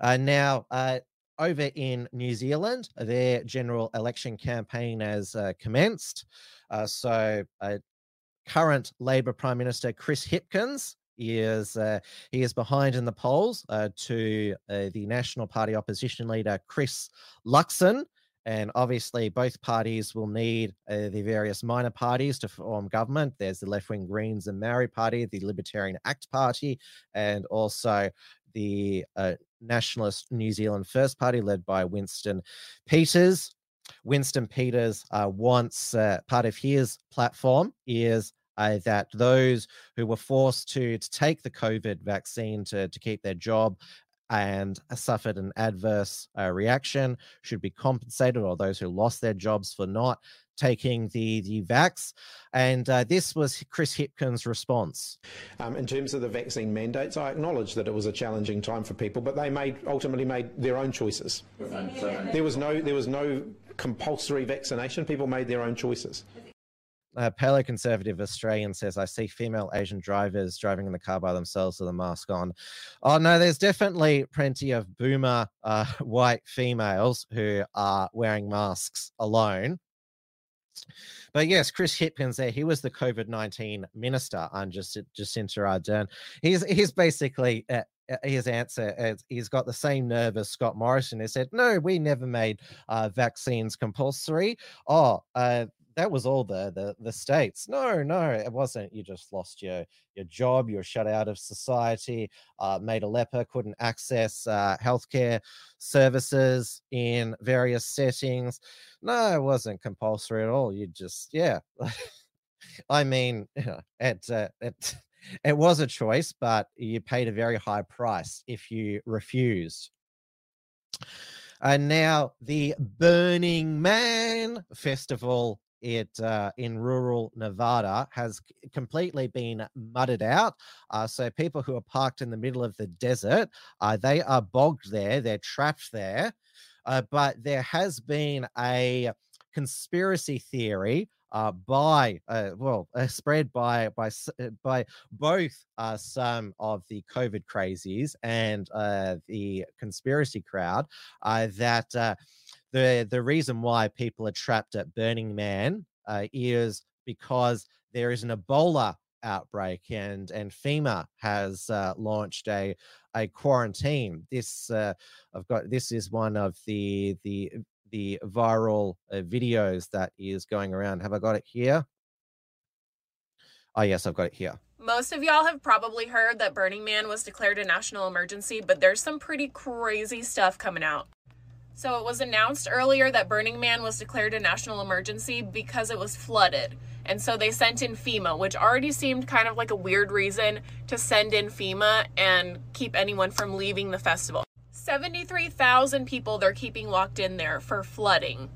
Speaker 1: Uh, now, uh, over in New Zealand, their general election campaign has uh, commenced. Uh, so, uh, current Labor Prime Minister Chris Hipkins is uh, he is behind in the polls uh, to uh, the National Party opposition leader Chris Luxon. And obviously, both parties will need uh, the various minor parties to form government. There's the left wing Greens and Maori Party, the Libertarian Act Party, and also the uh, Nationalist New Zealand First Party, led by Winston Peters. Winston Peters uh, wants uh, part of his platform is uh, that those who were forced to, to take the COVID vaccine to, to keep their job and suffered an adverse uh, reaction should be compensated, or those who lost their jobs for not taking the the vax, and uh, this was Chris Hipkins' response.
Speaker 18: Um, in terms of the vaccine mandates, I acknowledge that it was a challenging time for people, but they made ultimately made their own choices. There was no there was no compulsory vaccination. People made their own choices.
Speaker 1: Uh, Paleoconservative Australian says, I see female Asian drivers driving in the car by themselves with a mask on. Oh, no, there's definitely plenty of boomer uh, white females who are wearing masks alone. But yes, Chris Hipkins there, he was the COVID 19 minister under Jacinda Ardern. He's, he's basically uh, uh, his answer is he's got the same nerve as Scott Morrison. He said, "No, we never made uh, vaccines compulsory. Oh, uh, that was all the, the the states. No, no, it wasn't. You just lost your your job. You were shut out of society. Uh, made a leper, couldn't access uh, healthcare services in various settings. No, it wasn't compulsory at all. You just yeah." I mean, it, uh, it it was a choice, but you paid a very high price if you refused. And now the Burning Man Festival it uh, in rural Nevada has completely been mudded out. Uh, so people who are parked in the middle of the desert, uh, they are bogged there. They're trapped there. Uh, but there has been a conspiracy theory uh, by uh, well uh, spread by by uh, by both uh, some of the COVID crazies and the conspiracy crowd that the the reason why people are trapped at Burning Man uh, is because there is an Ebola outbreak and and FEMA has uh, launched a a quarantine. This uh, I've got this is one of the the the viral uh, videos that is going around. Have I got it here? Oh, yes, I've got it here.
Speaker 19: Most of y'all have probably heard that Burning Man was declared a national emergency, but there's some pretty crazy stuff coming out. So it was announced earlier that Burning Man was declared a national emergency because it was flooded. And so they sent in FEMA, which already seemed kind of like a weird reason to send in FEMA and keep anyone from leaving the festival. 73,000 people they're keeping locked in there for flooding.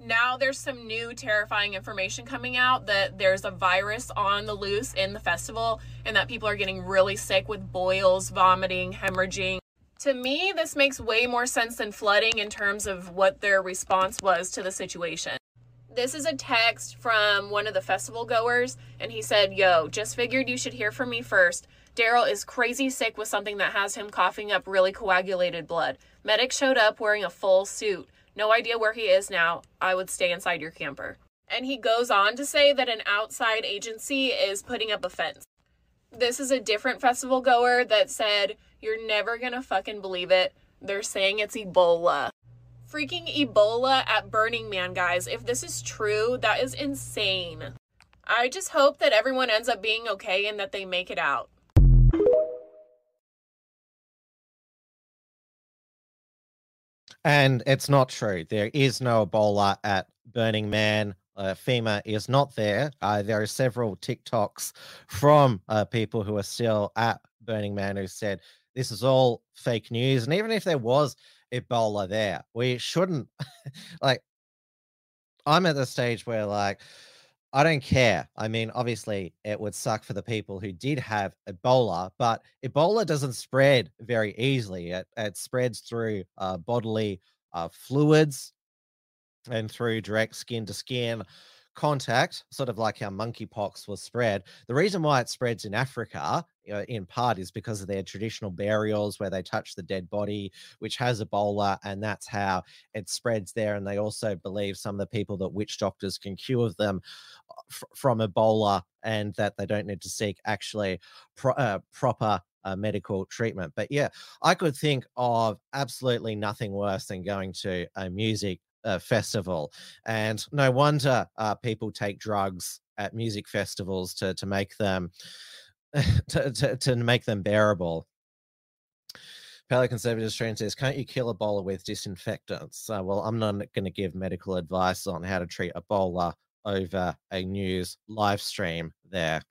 Speaker 19: Now there's some new terrifying information coming out that there's a virus on the loose in the festival and that people are getting really sick with boils, vomiting, hemorrhaging. To me, this makes way more sense than flooding in terms of what their response was to the situation. This is a text from one of the festival goers, and he said, Yo, just figured you should hear from me first. Daryl is crazy sick with something that has him coughing up really coagulated blood. Medic showed up wearing a full suit. No idea where he is now. I would stay inside your camper. And he goes on to say that an outside agency is putting up a fence. This is a different festival goer that said, You're never gonna fucking believe it. They're saying it's Ebola. Freaking Ebola at Burning Man, guys. If this is true, that is insane. I just hope that everyone ends up being okay and that they make it out.
Speaker 1: And it's not true. There is no Ebola at Burning Man. Uh, FEMA is not there. Uh, there are several TikToks from uh, people who are still at Burning Man who said this is all fake news. And even if there was Ebola there, we shouldn't like. I'm at the stage where like I don't care. I mean, obviously, it would suck for the people who did have Ebola, but Ebola doesn't spread very easily. It, it spreads through uh, bodily uh, fluids and through direct skin to skin contact, sort of like how monkeypox was spread. The reason why it spreads in Africa, in part, is because of their traditional burials where they touch the dead body, which has Ebola, and that's how it spreads there. And they also believe some of the people that witch doctors can cure them uh, from Ebola and that they don't need to seek actually pro- uh, proper uh, medical treatment. But yeah, I could think of absolutely nothing worse than going to a music uh, festival, and no wonder uh, people take drugs at music festivals to to make them to, to, to make them bearable. Paleoconservative Australian says, "Can't you kill Ebola with disinfectants?" Uh, well, I'm not going to give medical advice on how to treat Ebola over a news live stream there.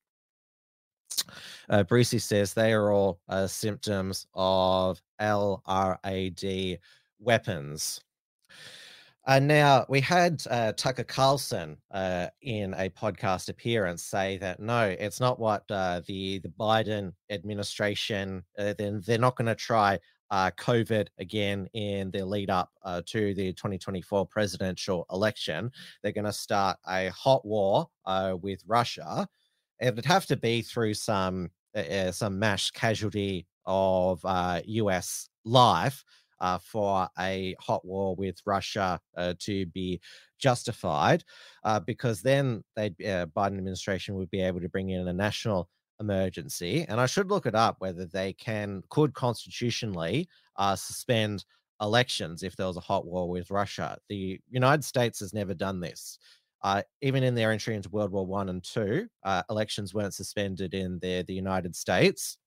Speaker 1: Uh, Brucey says they are all uh, symptoms of LRAD weapons. Uh, now we had uh, Tucker Carlson uh, in a podcast appearance say that no, it's not what uh, the the Biden administration. Uh, then they're not going to try uh, COVID again in the lead up to the 2024 presidential election. They're going to start a hot war with Russia. It would have to be through some some mass casualty of U.S. life uh, for a hot war with Russia uh, to be justified, uh, because then the uh, Biden administration would be able to bring in a national emergency. And I should look it up whether they can could constitutionally uh, suspend elections if there was a hot war with Russia. The United States has never done this. Uh, even in their entry into World War One and Two, uh, elections weren't suspended in the, the United States.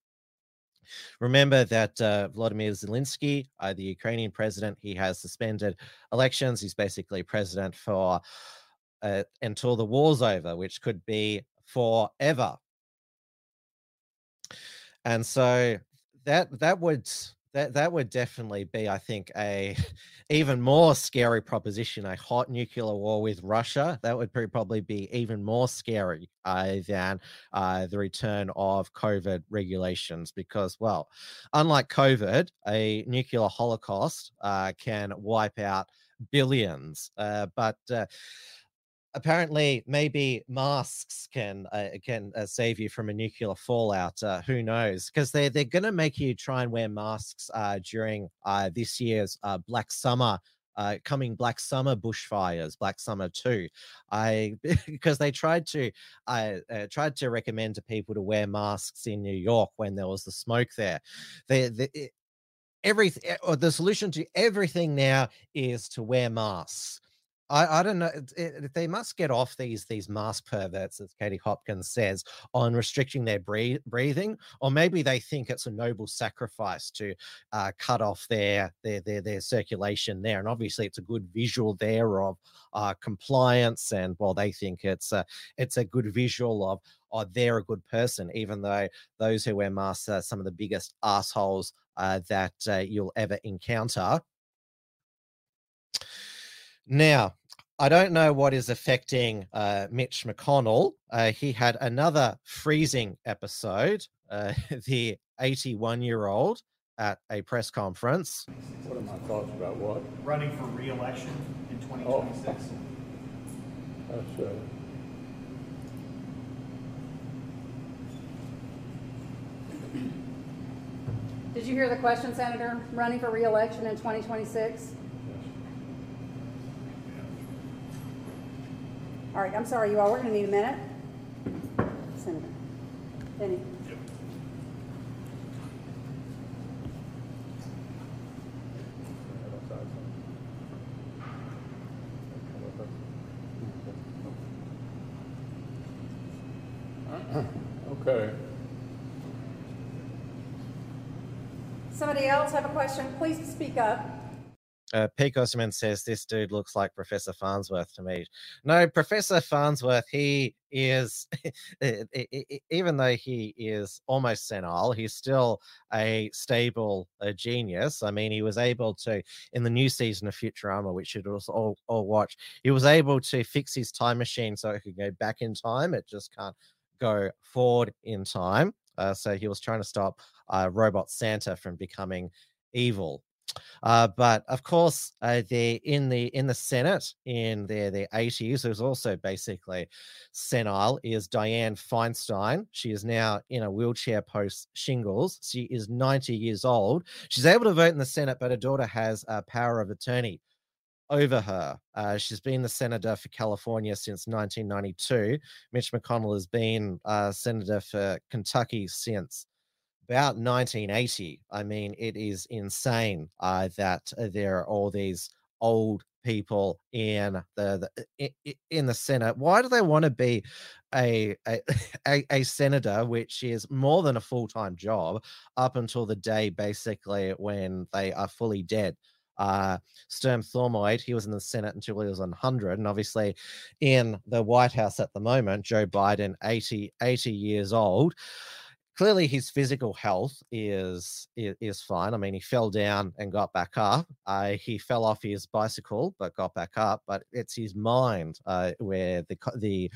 Speaker 1: Remember that uh, Vladimir Zelensky, uh, the Ukrainian president, he has suspended elections. He's basically president for uh, until the war's over, which could be forever. And so that that would that that would definitely be, I think, a even more scary proposition. A hot nuclear war with Russia that would probably be even more scary uh, than uh, the return of COVID regulations, because, well, unlike COVID, a nuclear holocaust uh, can wipe out billions. Uh, but uh, apparently maybe masks can uh, can uh, save you from a nuclear fallout uh, who knows? Because they they're going to make you try and wear masks uh, during uh, this year's uh, black summer coming black summer bushfires black summer 2 i because they tried to i tried to recommend to people to wear masks in new york when there was the smoke there. They it, everything or the solution to everything now is to wear masks I, I don't know. It, it, they must get off these these mask perverts, as Katie Hopkins says, on restricting their breathe, breathing, or maybe they think it's a noble sacrifice to uh, cut off their, their their their circulation there. And obviously, it's a good visual there of uh, compliance, and well, they think it's a it's a good visual of oh, they're a good person, even though those who wear masks are some of the biggest assholes uh, that uh, you'll ever encounter. Now, I don't know what is affecting uh, Mitch McConnell. Uh, he had another freezing episode, uh, the 81 year old at a press conference.
Speaker 20: What are my thoughts about what?
Speaker 21: Running for re election in 2026.
Speaker 20: Oh. That's uh,
Speaker 22: Did you hear the question, Senator? Running for re-election in 2026? All right, I'm sorry, you all, we're gonna need a minute. Senator. Benny.
Speaker 20: okay.
Speaker 22: Somebody else have a question? Please speak up.
Speaker 1: Uh, Pete Osman says this dude looks like Professor Farnsworth to me. No, Professor Farnsworth, he is, even though he is almost senile, he's still a stable a genius. I mean, he was able to, in the new season of Futurama, which you was all, all watch, he was able to fix his time machine so it could go back in time. It just can't go forward in time. Uh, so he was trying to stop uh, Robot Santa from becoming evil. Uh, but of course, uh, they in the in the Senate in their their 80s, who's also basically senile, is Dianne Feinstein. She is now in a wheelchair post shingles. She is 90 years old. She's able to vote in the Senate, but her daughter has a power of attorney over her. Uh, she's been the senator for California since 1992. Mitch McConnell has been uh, senator for Kentucky since about 1980. I mean, it is insane uh, that uh, there are all these old people in the, the in, in the Senate. Why do they want to be a, a a, a senator, which is more than a full time job, up until the day basically when they are fully dead? uh, Strom Thurmond. He was in the Senate until he was 100. And obviously, in the White House at the moment, Joe Biden, 80, 80 years old clearly his physical health is, is is fine. I mean, he fell down and got back up. Uh, he fell off his bicycle but got back up. But it's his mind uh, where the the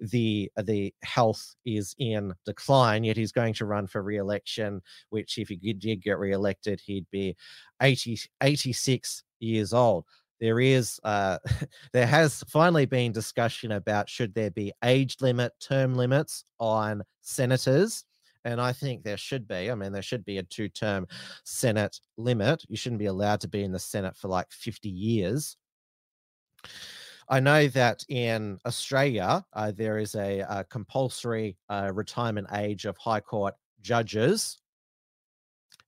Speaker 1: the uh, the health is in decline. Yet he's going to run for re-election, which if he did get re-elected, he'd be 80, 86 years old there is uh, there has finally been discussion about should there be age limit term limits on senators and i think there should be i mean there should be a two term senate limit. You shouldn't be allowed to be in the senate for like 50 years. I know that in Australia, uh, there is a, a compulsory uh, retirement age of High Court judges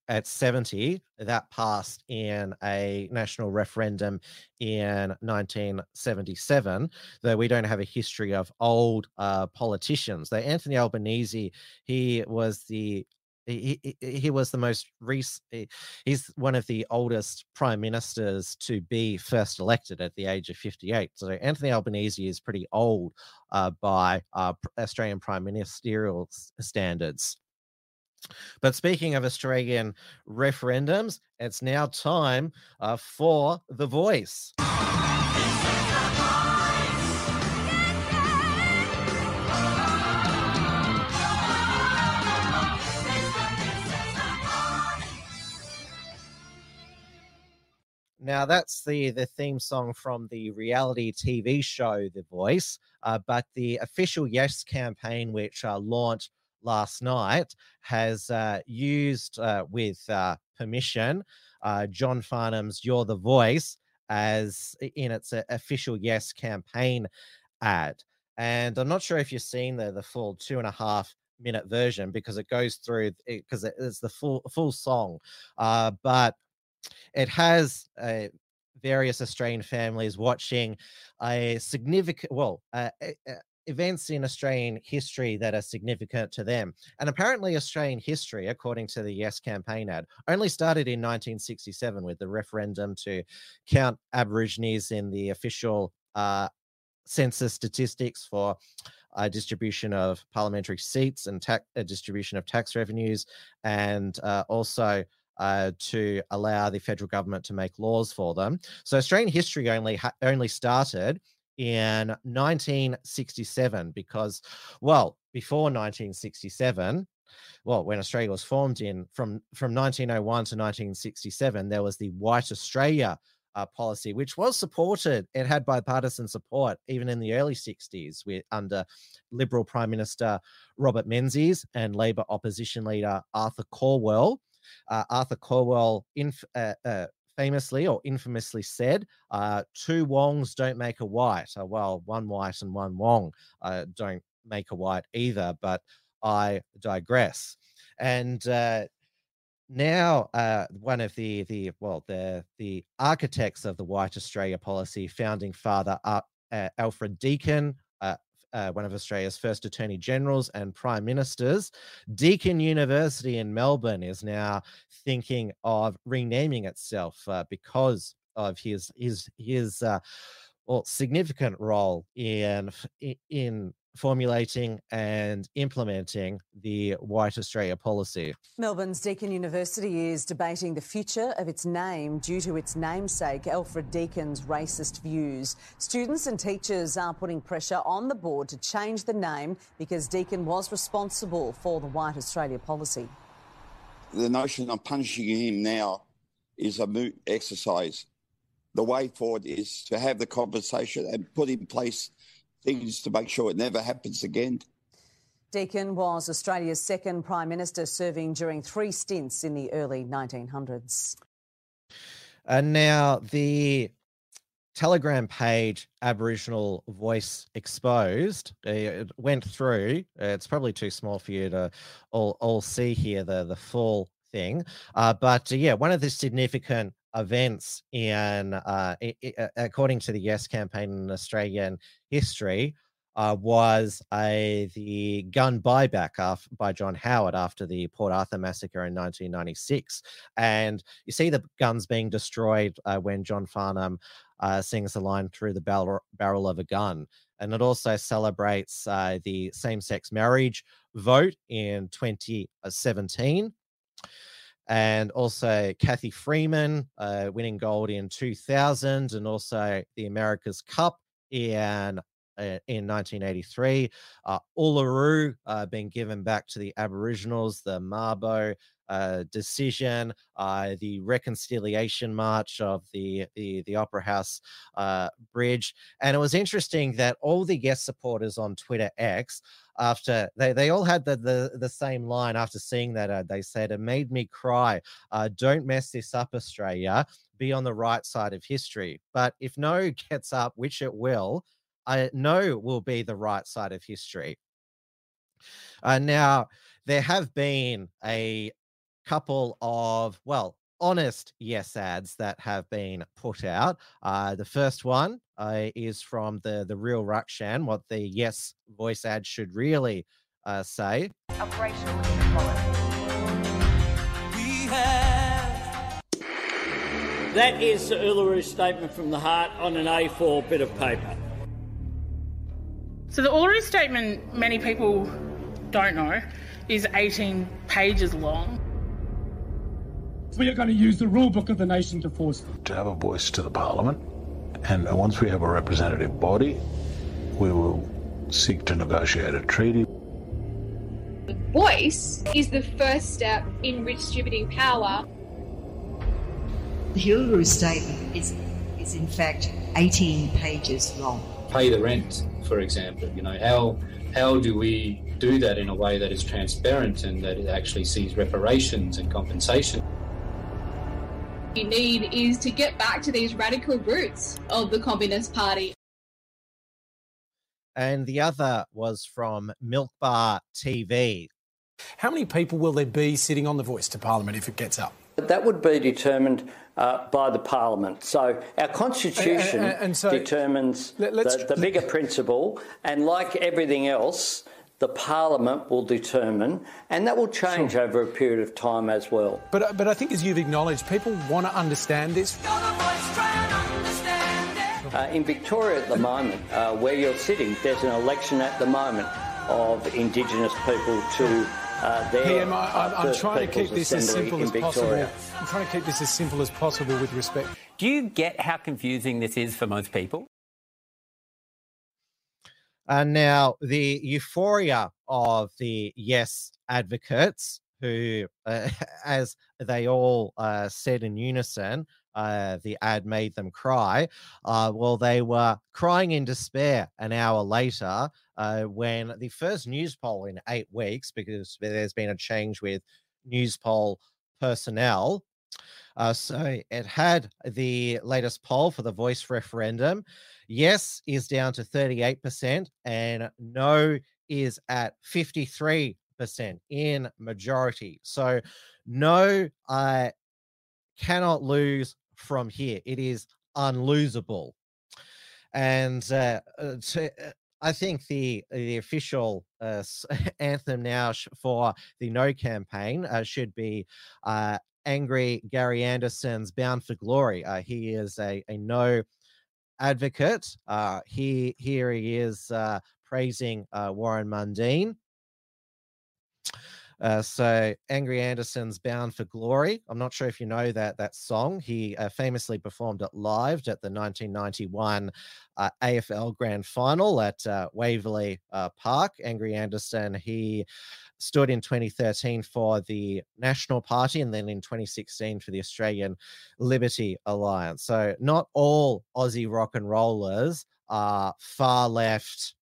Speaker 1: at 70 that passed in a national referendum in 1977 though we don't have a history of old uh, politicians. Though anthony albanese he was the he, he, he was the most recent he's one of the oldest prime ministers to be first elected at the age of 58 so anthony albanese is pretty old uh, by uh, australian prime ministerial standards but speaking of Australian referendums, it's now time uh, for The Voice. Now that's the the theme song from the reality TV show The Voice, uh, but the official Yes campaign, which uh, launched last night, has uh, used uh, with uh, permission uh, John Farnham's "You're the Voice" as in its uh, official Yes campaign ad. And I'm not sure if you've seen the the full two and a half minute version because it goes through because it, it's the full full song, uh, but it has various Australian families watching a significant, well, uh, events in Australian history that are significant to them. And apparently, Australian history, according to the Yes campaign ad, only started in 1967 with the referendum to count Aborigines in the official uh, census statistics for uh, distribution of parliamentary seats and tax uh, distribution of tax revenues, and uh, also uh, to allow the federal government to make laws for them. So Australian history only ha- only started in 1967 because, well, before 1967. Well, when Australia was formed in from from 1901 to 1967, there was the White Australia uh, policy, which was supported. It had bipartisan support even in the early 60s, with under Liberal Prime Minister Robert Menzies and Labor opposition leader Arthur Calwell. Uh, Arthur Calwell inf- uh, uh, famously or infamously said, uh, two Wongs don't make a white. Uh, well, one white and one Wong uh, don't make a white either, but I digress. And uh, now uh, one of the the well the the architects of the White Australia policy, founding father uh, Alfred Deakin, uh, one of Australia's first attorney generals and prime ministers, Deakin University in Melbourne is now thinking of renaming itself uh, because of his his his uh, well significant role in in formulating and implementing the White Australia policy.
Speaker 23: Melbourne's Deakin University is debating the future of its name due to its namesake, Alfred Deakin's racist views. Students and teachers are putting pressure on the board to change the name because Deakin was responsible for the White Australia policy.
Speaker 24: the notion of punishing him now is a moot exercise. The way forward is to have the conversation and put in place things to make sure it never happens again.
Speaker 23: Deakin was Australia's second Prime Minister, serving during three stints in the early 1900s.
Speaker 1: And now the Telegram page Aboriginal Voice Exposed it went through. It's probably too small for you to all, all see here the the full thing. Uh, but uh, yeah, one of the significant events in uh, i- i- uh, according to the Yes campaign in Australian history uh, was a the gun buyback af- by John Howard after the Port Arthur massacre in 1996, and you see the guns being destroyed uh, when John Farnham uh, sings the line "Through the barrel, barrel of a gun." and it also celebrates uh, the same sex marriage vote in 2017. And also Cathy Freeman uh, winning gold in 2000, and also the America's Cup in uh, in 1983. Uh, Uluru uh, being given back to the Aboriginals, the Mabo uh, decision, uh, the reconciliation march of the the, the Opera House bridge, and it was interesting that all the guest supporters on Twitter X. After they, they all had the, the the same line after seeing that uh, they said it made me cry. Uh, don't mess this up, Australia. Be on the right side of history. But if no gets up, which it will, I know will be the right side of history. Uh, now, there have been a couple of, well, honest yes ads that have been put out. Uh, the first one uh, is from the, the real Rukshan, what the yes voice ad should really uh, say.
Speaker 25: Of racial inequality.
Speaker 26: We have. That is the Uluru Statement from the Heart on an A4 bit of paper.
Speaker 27: So the Uluru Statement, many people don't know, is 18 pages long.
Speaker 28: We are going to use the rule book of the nation to force them.
Speaker 29: To have a voice to the parliament, and uh, once we have a representative body, we will seek to negotiate a treaty.
Speaker 30: The voice is the first step in redistributing power.
Speaker 31: The Uluru Statement is, is in fact 18 pages long.
Speaker 32: Pay the rent, for example. You know, how how do we do that in a way that is transparent and that it actually sees reparations and compensation?
Speaker 30: We need is to get back to these radical roots of the Communist Party.
Speaker 1: And the other was from Milk Bar TV.
Speaker 33: How many people will there be sitting on the voice to Parliament if it gets up?
Speaker 26: That would be determined uh, by the Parliament. So our Constitution
Speaker 33: And- and- and so-
Speaker 26: determines
Speaker 33: Let- let's-
Speaker 26: the, the bigger principle, and like everything else, the Parliament will determine, and that will change over a period of time as well.
Speaker 33: But, but I think, as you've acknowledged, people want to understand this.
Speaker 26: Uh, in Victoria at the moment, uh, where you're sitting, there's an election at the moment of Indigenous people to uh, their
Speaker 33: PM, I,
Speaker 26: uh,
Speaker 33: I'm, I'm trying to keep this as simple as
Speaker 26: Victoria.
Speaker 33: possible. I'm trying to keep this as simple as possible with respect.
Speaker 34: Do you get how confusing this is for most people?
Speaker 1: And now the euphoria of the yes advocates, who, uh, as they all uh, said in unison, uh, the ad made them cry. Uh, well, they were crying in despair an hour later uh, when the first news poll in eight weeks, because there's been a change with news poll personnel. Uh, so it had the latest poll for the voice referendum. Yes is down to 38%, and no is at 53% in majority. So no I cannot lose from here. It is unlosable. And uh, uh, to, uh, I think the the official uh, anthem now for the No campaign uh, should be uh, "Angry Gary Anderson's Bound for Glory." Uh, he is a, a No advocate. Uh, he here he is uh, praising uh, Warren Mundine. Uh, so Angry Anderson's "Bound for Glory." I'm not sure if you know that that song. He uh, famously performed it live at the 1991 uh, AFL Grand Final at uh, Waverley uh, Park. Angry Anderson. He stood in 2013 for the National Party and then in 2016 for the Australian Liberty Alliance. So not all Aussie rock and rollers are far left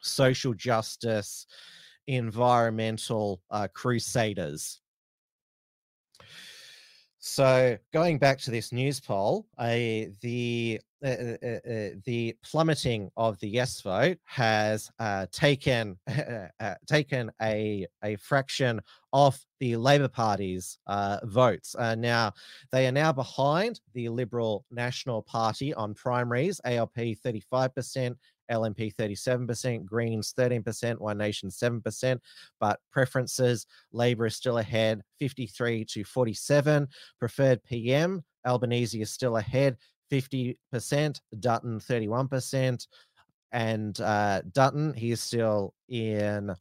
Speaker 1: social justice environmental uh, crusaders. So going back to this news poll, uh, the uh, uh, uh, the plummeting of the yes vote has uh, taken uh, taken a a fraction off the Labor Party's votes. Now they are now behind the Liberal National Party on primaries. ALP thirty five percent, LNP 37%, Greens 13%, One Nation 7%, but preferences, Labor is still ahead 53 to 47. Preferred PM, Albanese is still ahead 50%, Dutton 31%. and uh, Dutton, he is still in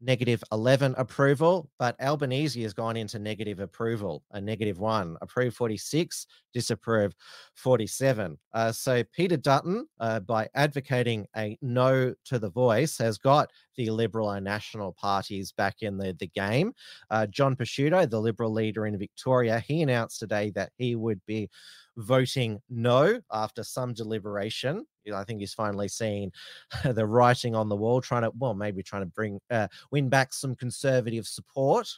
Speaker 1: negative 11 approval, but Albanese has gone into negative approval, a negative one, approve 46, disapprove 47. Uh, so Peter Dutton, uh, by advocating a no to the voice, has got the Liberal and National parties back in the, the game. Uh, John Pesutto, the Liberal leader in Victoria, he announced today that he would be voting no after some deliberation. I think he's finally seen the writing on the wall, trying to, well, maybe trying to bring, uh, win back some conservative support.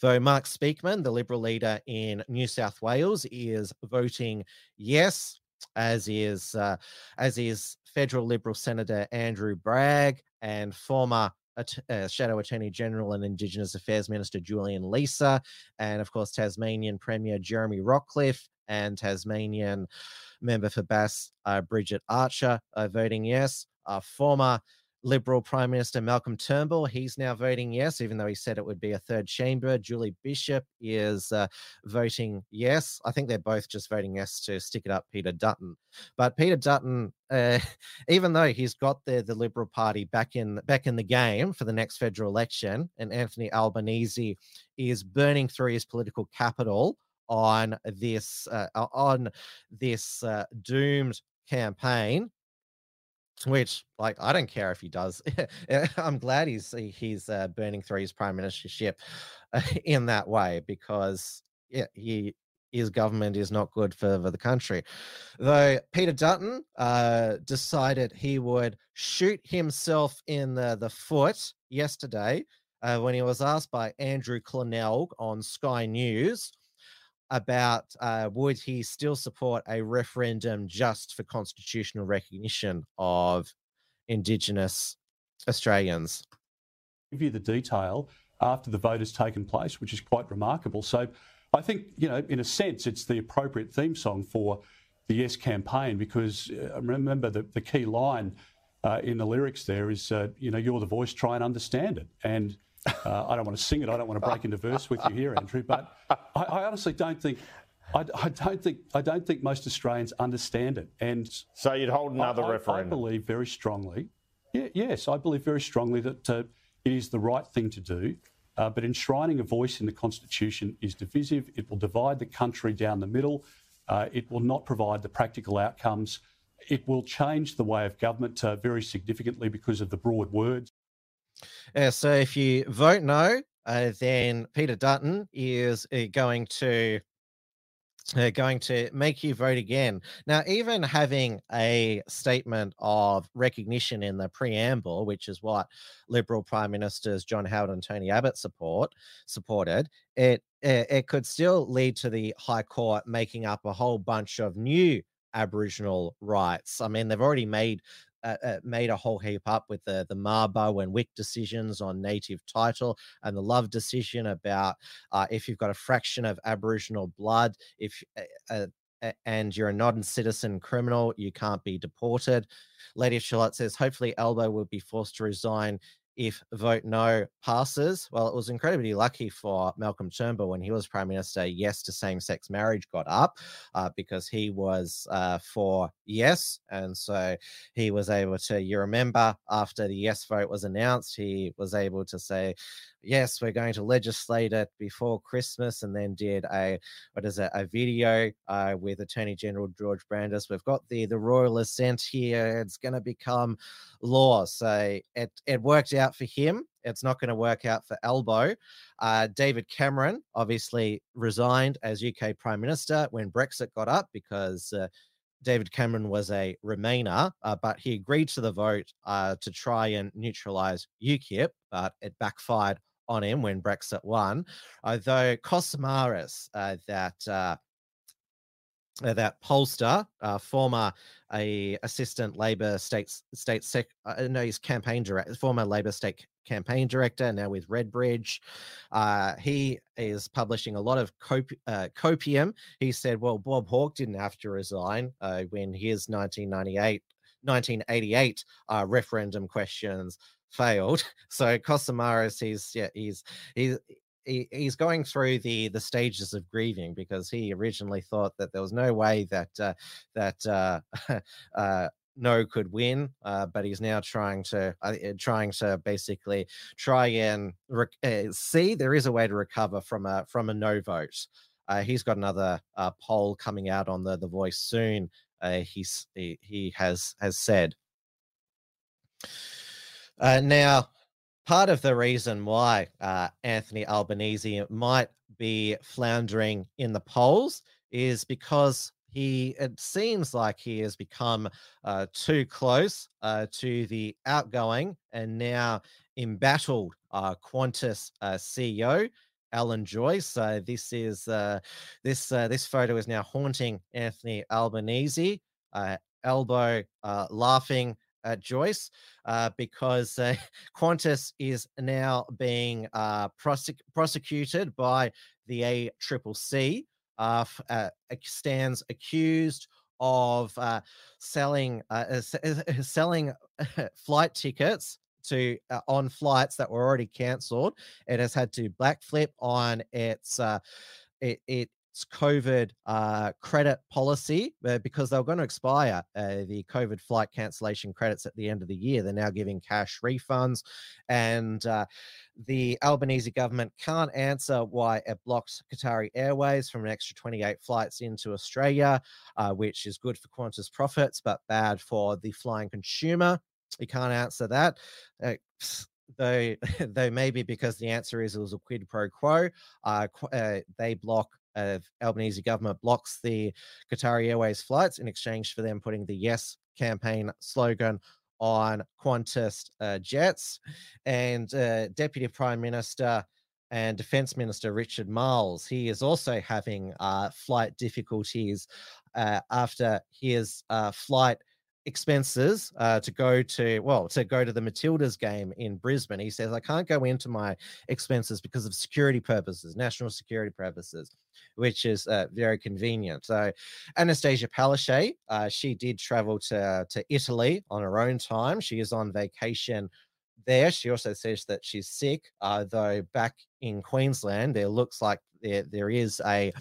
Speaker 1: Though Mark Speakman, the Liberal leader in New South Wales, is voting yes, as is uh, as is federal Liberal Senator Andrew Bragg and former uh, Shadow Attorney General and Indigenous Affairs Minister Julian Leeser, and of course Tasmanian Premier Jeremy Rockliff and Tasmanian member for Bass uh, Bridget Archer uh, voting yes. Uh, former Liberal Prime Minister Malcolm Turnbull, he's now voting yes, even though he said it would be a third chamber. Julie Bishop is uh, voting yes. I think they're both just voting yes to stick it up Peter Dutton. But Peter Dutton, uh, even though he's got the the Liberal Party back in back in the game for the next federal election, and Anthony Albanese is burning through his political capital on this uh, on this uh, doomed campaign which like i don't care if he does. I'm glad he's he's uh, burning through his prime ministership in that way because yeah he his government is not good for, for the country. Though peter dutton uh, decided he would shoot himself in the, the foot yesterday uh, when he was asked by andrew Clennell on sky news about uh, would he still support a referendum just for constitutional recognition of Indigenous Australians?
Speaker 35: Give you the detail after the vote has taken place, which is quite remarkable. So I think, you know, in a sense, it's the appropriate theme song for the Yes campaign because uh, remember the, the key line uh, in the lyrics there is, uh, you know, you're the voice, try and understand it. And uh, I don't want to sing it. I don't want to break into verse with you here, Andrew. But I, I honestly don't think. I, I, don't think I don't think most Australians understand it. And
Speaker 36: so you'd hold another
Speaker 35: I,
Speaker 36: referendum.
Speaker 35: I believe very strongly. Yeah, yes, I believe very strongly that uh, it is the right thing to do. Uh, but enshrining a voice in the Constitution is divisive. It will divide the country down the middle. Uh, it will not provide the practical outcomes. It will change the way of government uh, very significantly because of the broad words.
Speaker 1: Uh, so if you vote no, uh, then Peter Dutton is uh, going to uh, going to make you vote again. Now, even having a statement of recognition in the preamble, which is what Liberal Prime Ministers John Howard and Tony Abbott support supported, it, it it could still lead to the High Court making up a whole bunch of new Aboriginal rights. I mean, they've already made uh, uh, made a whole heap up with the the Mabo and Wik decisions on native title and the Love decision about uh, if you've got a fraction of Aboriginal blood, if uh, uh, and you're a non-citizen criminal, you can't be deported. Lady Charlotte says, hopefully Albo will be forced to resign if vote no passes. Well, it was incredibly lucky for Malcolm Turnbull when he was prime minister. Yes to same-sex marriage got up uh, because he was uh, for yes, and so he was able to. You remember after the yes vote was announced, he was able to say, yes, we're going to legislate it before Christmas, and then did a what is it, a video uh, with Attorney General George Brandis. We've got the the royal assent here. It's going to become law. So it it worked out for him. It's not going to work out for Albo. Uh, David Cameron obviously resigned as UK Prime Minister when Brexit got up because. Uh, David Cameron was a Remainer, uh, but he agreed to the vote uh, to try and neutralise UKIP, but it backfired on him when Brexit won. Although Kos Samaras, uh, that uh, uh, that pollster, uh, former a assistant Labor state state sec, no, he's campaign director, former Labor state campaign director, now with Redbridge. Uh, he is publishing a lot of cop- uh, copium. He said, well, Bob Hawke didn't have to resign uh, when his 1998 1988 uh, referendum questions failed. So Kos Samaras, he's yeah, he's he's he, he's going through the the stages of grieving because he originally thought that there was no way that uh, that uh, uh, know could win, uh, but he's now trying to uh, trying to basically try and rec- uh, see there is a way to recover from a from a no vote. Uh, he's got another poll coming out on the the Voice soon. He's he, he has has said. Uh, now, part of the reason why uh, Anthony Albanese might be floundering in the polls is because he it seems like he has become uh, too close uh, to the outgoing and now embattled uh, Qantas uh, CEO Alan Joyce. This is uh, this uh, this photo is now haunting Anthony Albanese, Albo laughing Joyce uh, because uh, Qantas is now being uh, prosec- prosecuted by the ACCC. Uh, uh, stands accused of uh, selling uh, uh, uh, selling flight tickets to uh, on flights that were already cancelled. It has had to backflip on its uh, it, its COVID uh, credit policy uh, because they were going to expire uh, the COVID flight cancellation credits at the end of the year. They're now giving cash refunds, and uh, the Albanese government can't answer why it blocks Qatari Airways from an extra 28 flights into Australia, uh, which is good for Qantas profits but bad for the flying consumer. You can't answer that. Uh, though, though maybe because the answer is it was a quid pro quo. Uh, uh, they block. Uh, Albanese government blocks the Qatari Airways flights in exchange for them putting the Yes campaign slogan on Qantas uh, jets. And uh, Deputy Prime Minister and Defense Minister Richard Marles, he is also having uh, flight difficulties uh, after his uh, flight expenses uh, to go to well to go to the Matildas game in Brisbane. He says I can't go into my expenses because of security purposes, national security purposes, which is uh, very convenient. So Annastacia Palaszczuk, uh, she did travel to to Italy on her own time. She is on vacation there. She also says that she's sick, uh, though back in Queensland, there looks like there, there is a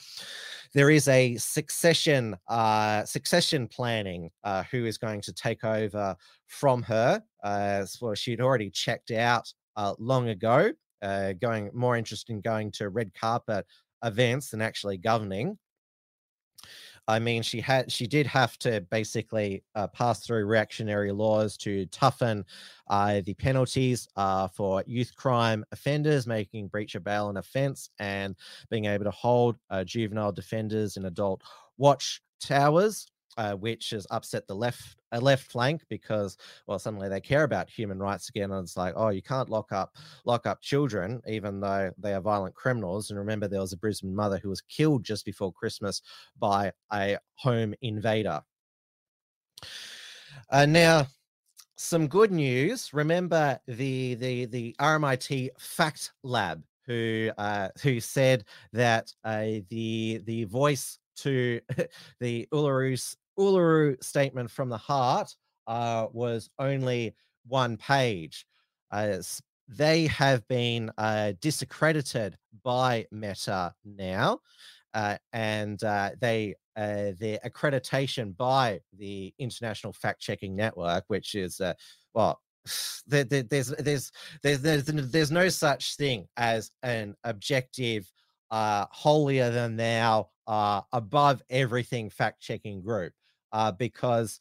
Speaker 1: there is a succession uh, succession planning uh, who is going to take over from her. Uh, well, she'd already checked out uh, long ago, uh, going more interested in going to red carpet events than actually governing. I mean, she had she did have to basically uh, pass through reactionary laws to toughen uh, the penalties uh, for youth crime offenders, making breach of bail an offence, and being able to hold uh, juvenile defenders in adult watch towers. Uh, which has upset the left a left flank because well suddenly they care about human rights again and it's like oh you can't lock up lock up children even though they are violent criminals. And remember there was a brisbane mother who was killed just before christmas by a home invader. Uh, now some good news. Remember the the the rmit fact lab who uh, who said that uh, the the voice to the Uluru Uluru statement from the heart uh, was only one page. Uh, they have been uh, disaccredited by Meta now, uh, and uh, they uh, their accreditation by the International Fact Checking Network, which is well. There, there, there's, there's there's there's there's no such thing as an objective holier than thou, above everything fact checking group. Uh, because,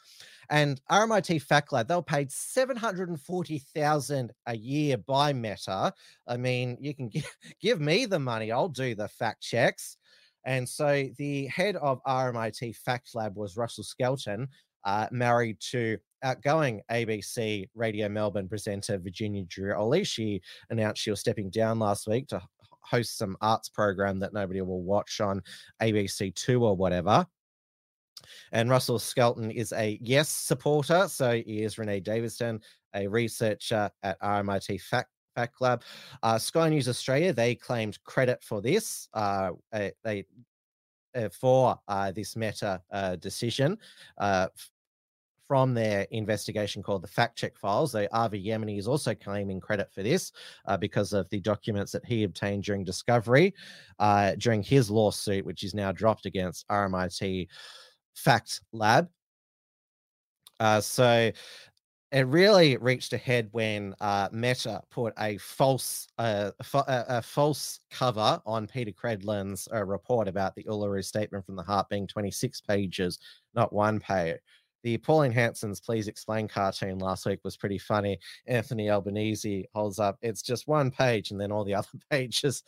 Speaker 1: and RMIT Fact Lab, they were paid 740,000 a year by Meta. I mean, you can give, give me the money, I'll do the fact checks. And so the head of RMIT Fact Lab was Russell Skelton, uh, married to outgoing ABC Radio Melbourne presenter Virginia Trioli. She announced she was stepping down last week to host some arts program that nobody will watch on ABC2 or whatever. And Russell Skelton is a yes supporter. So is Renee Davidson, a researcher at RMIT Fact Fact Lab. Uh, Sky News Australia, they claimed credit for this. Uh, they uh, for uh, this meta uh, decision uh, from their investigation called the Fact Check Files. So Avi Yemini is also claiming credit for this uh, because of the documents that he obtained during discovery uh, during his lawsuit, which is now dropped against RMIT Fact Lab. Uh, so it really reached a head when uh, Meta put a false uh, a, a, false cover on Peta Credlin's uh, report about the Uluru Statement from the Heart being 26 pages, not one page. The Pauline Hanson's Please Explain cartoon last week was pretty funny. Anthony Albanese holds up, it's just one page, and then all the other pages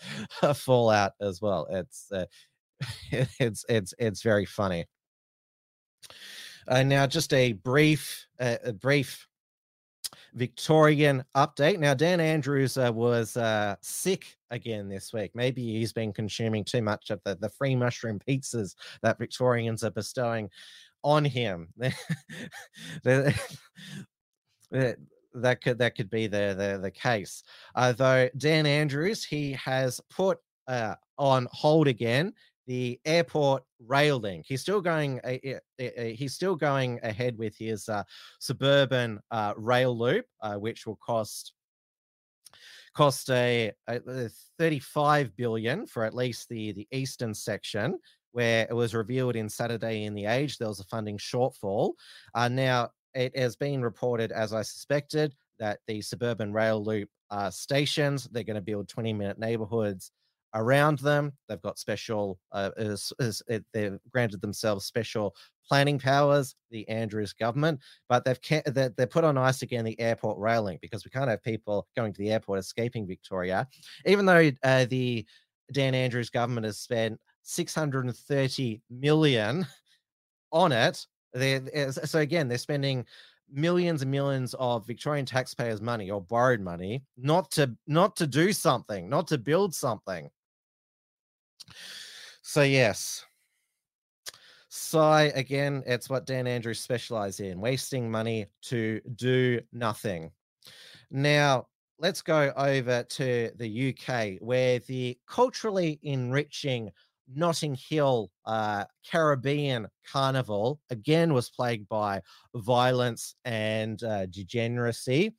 Speaker 1: fall out as well. It's uh, it's it's it's very funny. Uh, now, just a brief, uh, a brief Victorian update. Now, Dan Andrews uh, was uh, sick again this week. Maybe he's been consuming too much of the, the free mushroom pizzas that Victorians are bestowing on him. that could that could be the the, the case. Uh, though Dan Andrews, he has put uh, on hold again the airport rail link. He's still going. Uh, he's still going ahead with his uh, suburban uh, rail loop, uh, which will cost cost a, a, 35 billion for at least the the eastern section where it was revealed in saturday in the age there was a funding shortfall uh, now it has been reported as i suspected that the suburban rail loop uh, stations they're going to build 20 minute neighborhoods around them. They've got special, uh, is, is, it, they've granted themselves special planning powers, the Andrews government, but they've they're, they're put on ice again the airport railing because we can't have people going to the airport escaping Victoria, even though uh, the Dan Andrews government has spent 630 million on it. So again, they're spending millions and millions of Victorian taxpayers' money or borrowed money not to not to do something, not to build something. So yes. So again, it's what Dan Andrews specializes in, wasting money to do nothing. Now, let's go over to the UK, where the culturally enriching Notting Hill uh, Caribbean Carnival again was plagued by violence and uh, degeneracy.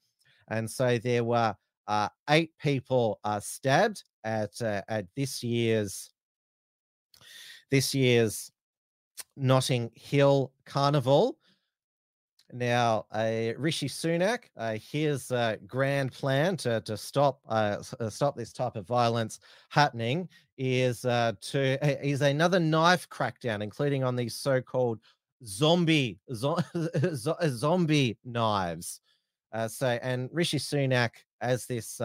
Speaker 1: And so there were uh, eight people uh, stabbed at uh, at this year's this year's Notting Hill Carnival. Now, uh, Rishi Sunak, uh, his uh, grand plan to, to stop uh, uh, stop this type of violence happening is uh, to is another knife crackdown, including on these so-called zombie zo- zombie knives. so, and Rishi Sunak, as this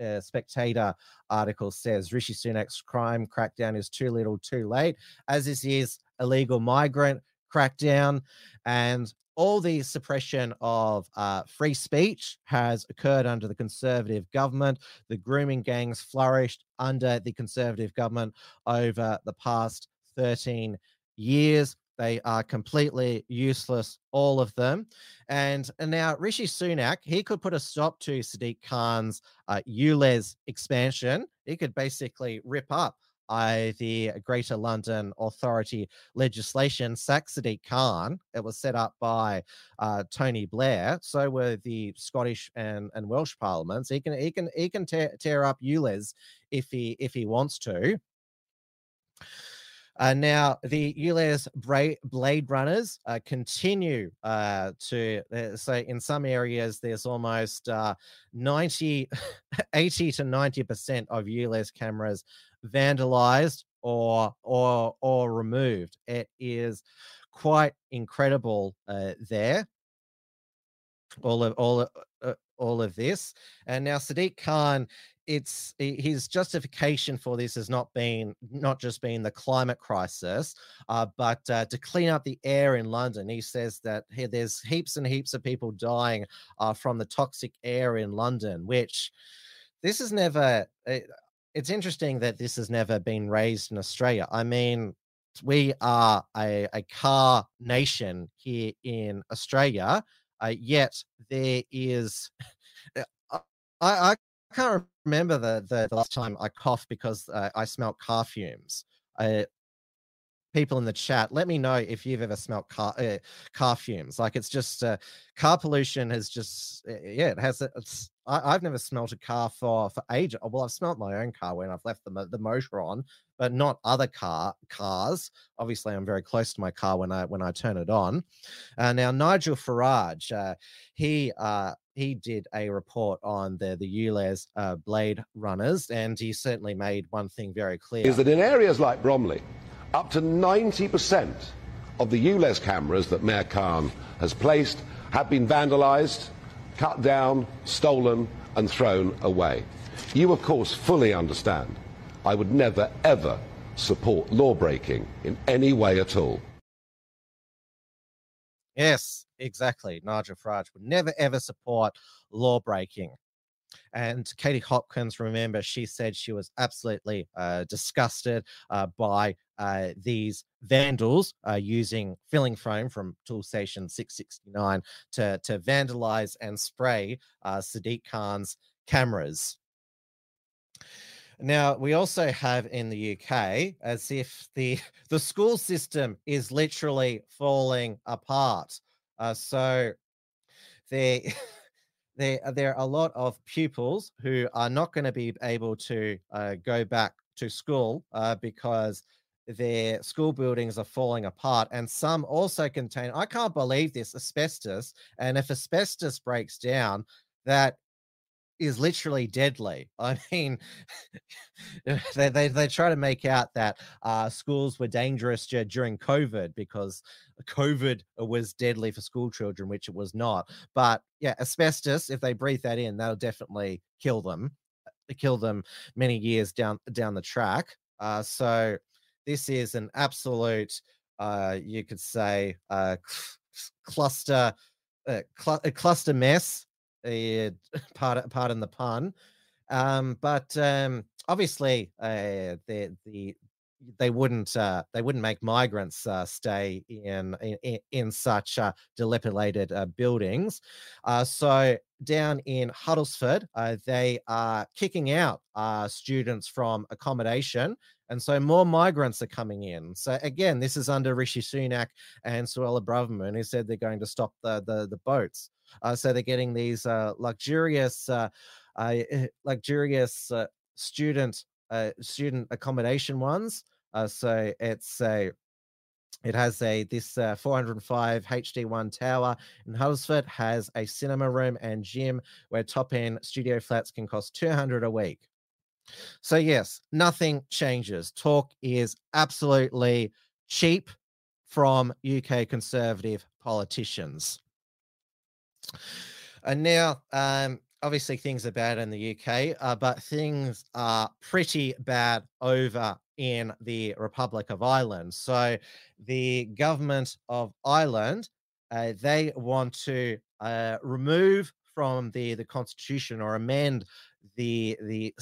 Speaker 1: uh, Spectator article says Rishi Sunak's crime crackdown is too little, too late, as this is illegal migrant crackdown, and all the suppression of uh, free speech has occurred under the Conservative government. The grooming gangs flourished under the Conservative government over the past 13 years. They are completely useless, all of them. And, and now Rishi Sunak, he could put a stop to Sadiq Khan's uh, ULEZ expansion. He could basically rip up uh, the Greater London Authority legislation, sack Sadiq Khan. It was set up by uh, Tony Blair. So were the Scottish and, and Welsh parliaments. He can he can he can tear, tear up ULEZ if he if he wants to. Uh, now, the ULEZ Blade Runners uh, continue uh, to, uh, so in some areas, there's almost uh, 90, 80 to 90% of ULEZ cameras vandalized or, or, or removed. It is quite incredible uh, there. All of, all, uh, all of this. And now Sadiq Khan it's his justification for this has not been not just been the climate crisis, uh, but uh, to clean up the air in London. He says that hey, there's heaps and heaps of people dying uh, from the toxic air in London, which this has never. It, eh, it's interesting that this has never been raised in Australia. I mean, we are a, a car nation here in Australia, uh, yet there is. Eh, I, I I can't remember the, the, the last time I coughed because uh, I smelt car fumes. I, people in the chat, let me know if you've ever smelt car uh, car fumes. Like it's just uh, car pollution has just uh, yeah, it has. It's I, have never smelt a car for for ages. Well, I've smelt my own car when I've left the the motor on, but not other car cars. Obviously, I'm very close to my car when I when I turn it on. Uh, now, Nigel Farage, uh, he uh, he did a report on the the ULEZ uh, blade runners, and he certainly made one thing very clear:
Speaker 36: is that in areas like Bromley, up to 90% of the ULEZ cameras that Mayor Khan has placed have been vandalised, cut down, stolen, and thrown away. You, of course, fully understand I would never, ever support law breaking in any way at all.
Speaker 1: Yes, exactly. Nigel Farage would never, ever support law breaking. And Katie Hopkins, remember, she said she was absolutely uh, disgusted uh, by uh, these vandals uh, using filling foam from tool station 669 to, to vandalize and spray uh, Sadiq Khan's cameras. Now, we also have in the UK as if the, the school system is literally falling apart. Uh, so there, there, there are a lot of pupils who are not going to be able to uh, go back to school uh, because their school buildings are falling apart and some also contain i can't believe this asbestos and if asbestos breaks down that is literally deadly. I mean, they, they, they try to make out that uh, schools were dangerous during COVID because COVID was deadly for school children, which it was not. But yeah, asbestos, if they breathe that in, that'll definitely kill them, uh, kill them many years down down the track. Uh, so this is an absolute, uh, you could say, uh, cluster, uh, cl- cluster mess uh, pardon, pardon the pun. Um, but um, obviously, uh, the the they wouldn't uh, they wouldn't make migrants uh, stay in in, in such uh, dilapidated uh, buildings. Uh, so down in Huddersfield, uh, they are kicking out students from accommodation. And so more migrants are coming in. So again, this is under Rishi Sunak and Suella Braverman, who said they're going to stop the the, the boats. Uh, so they're getting these uh, luxurious, uh, eh, luxurious uh, student uh, student accommodation ones. Uh, so it's a it has a this 405 HD1 tower in Huddersfield has a cinema room and gym where top end studio flats can cost 200 a week. So yes, nothing changes. Talk is absolutely cheap from UK conservative politicians. And now, um, obviously, things are bad in the UK, uh, but things are pretty bad over in the Republic of Ireland. So, the government of Ireland uh, they want to uh, remove from the the constitution or amend the the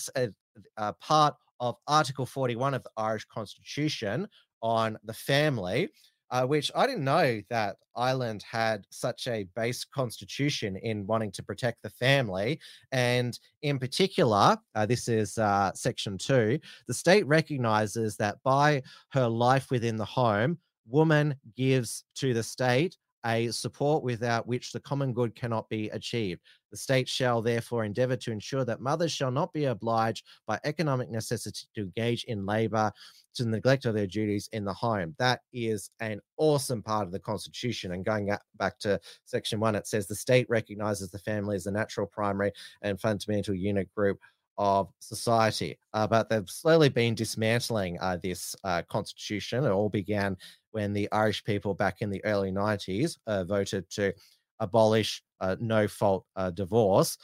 Speaker 1: uh, part of Article 41 of the Irish Constitution on the family uh, which I didn't know that Ireland had such a base constitution in wanting to protect the family. And in particular, uh, this is uh, section two the state recognizes that by her life within the home, woman gives to the state a support without which the common good cannot be achieved. The state shall therefore endeavor to ensure that mothers shall not be obliged by economic necessity to engage in labor to neglect of their duties in the home. That is an awesome part of the Constitution. And going back to Section 1, it says the state recognizes the family as the natural, primary, and fundamental unit group of society. Uh, but they've slowly been dismantling uh, this uh, constitution. It all began when the Irish people back in the early 90s uh, voted to abolish uh, no fault uh, divorce.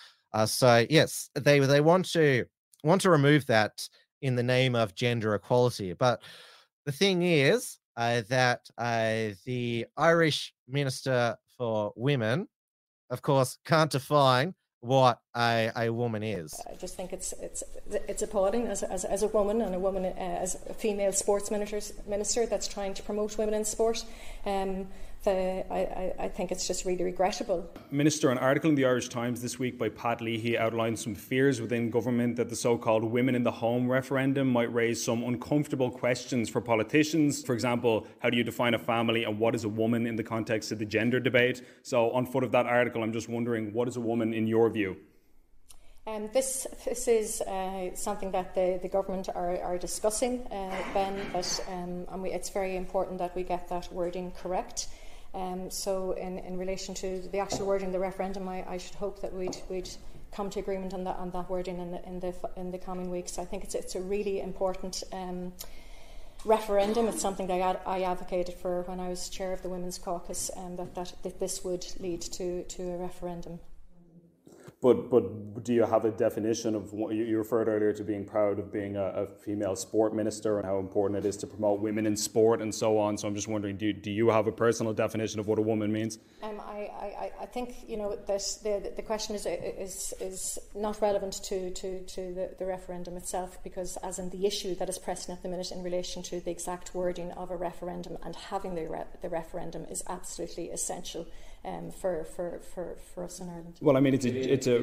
Speaker 1: so yes, they they want to want to remove that in the name of gender equality. But the thing is uh, that uh, the Irish Minister for Women, of course, can't define what a, a woman is.
Speaker 37: I just think it's it's it's appalling as, as, as a woman and a woman uh, as a female sports minister, minister that's trying to promote women in sport. Um, the, I, I, think it's just really regrettable.
Speaker 38: Minister, an article in the Irish Times this week by Pat Leahy outlined some fears within government that the so called Women in the Home referendum might raise some uncomfortable questions for politicians. For example, how do you define a family and what is a woman in the context of the gender debate? So, on foot of that article, I'm just wondering what is a woman in your view?
Speaker 37: Um, this this is uh, something that the, the government are, are discussing, uh, Ben. but um, and we, it's very important that we get that wording correct. Um, so, in, in relation to the actual wording of the referendum, I, I should hope that we'd, we'd come to agreement on that on that wording in the in the in the coming weeks. I think it's it's a really important. Um, referendum. It's something that I, I, advocated for when I was chair of the Women's Caucus, um, that, that, that this would lead to, to a referendum.
Speaker 38: But but do you have a definition of what you referred earlier to being proud of being a, a, female sport minister and how important it is to promote women in sport and so on? So I'm just wondering, do, do you have a personal definition of what a woman means?
Speaker 37: Um, I, I, I think you know that the, the question is, is is not relevant to, to, to the, the referendum itself because as in the issue that is pressing at the minute in relation to the exact wording of a referendum and having the, re- the referendum is absolutely essential um, for, for, for, for us in Ireland.
Speaker 38: Well, I mean, it's a. It's a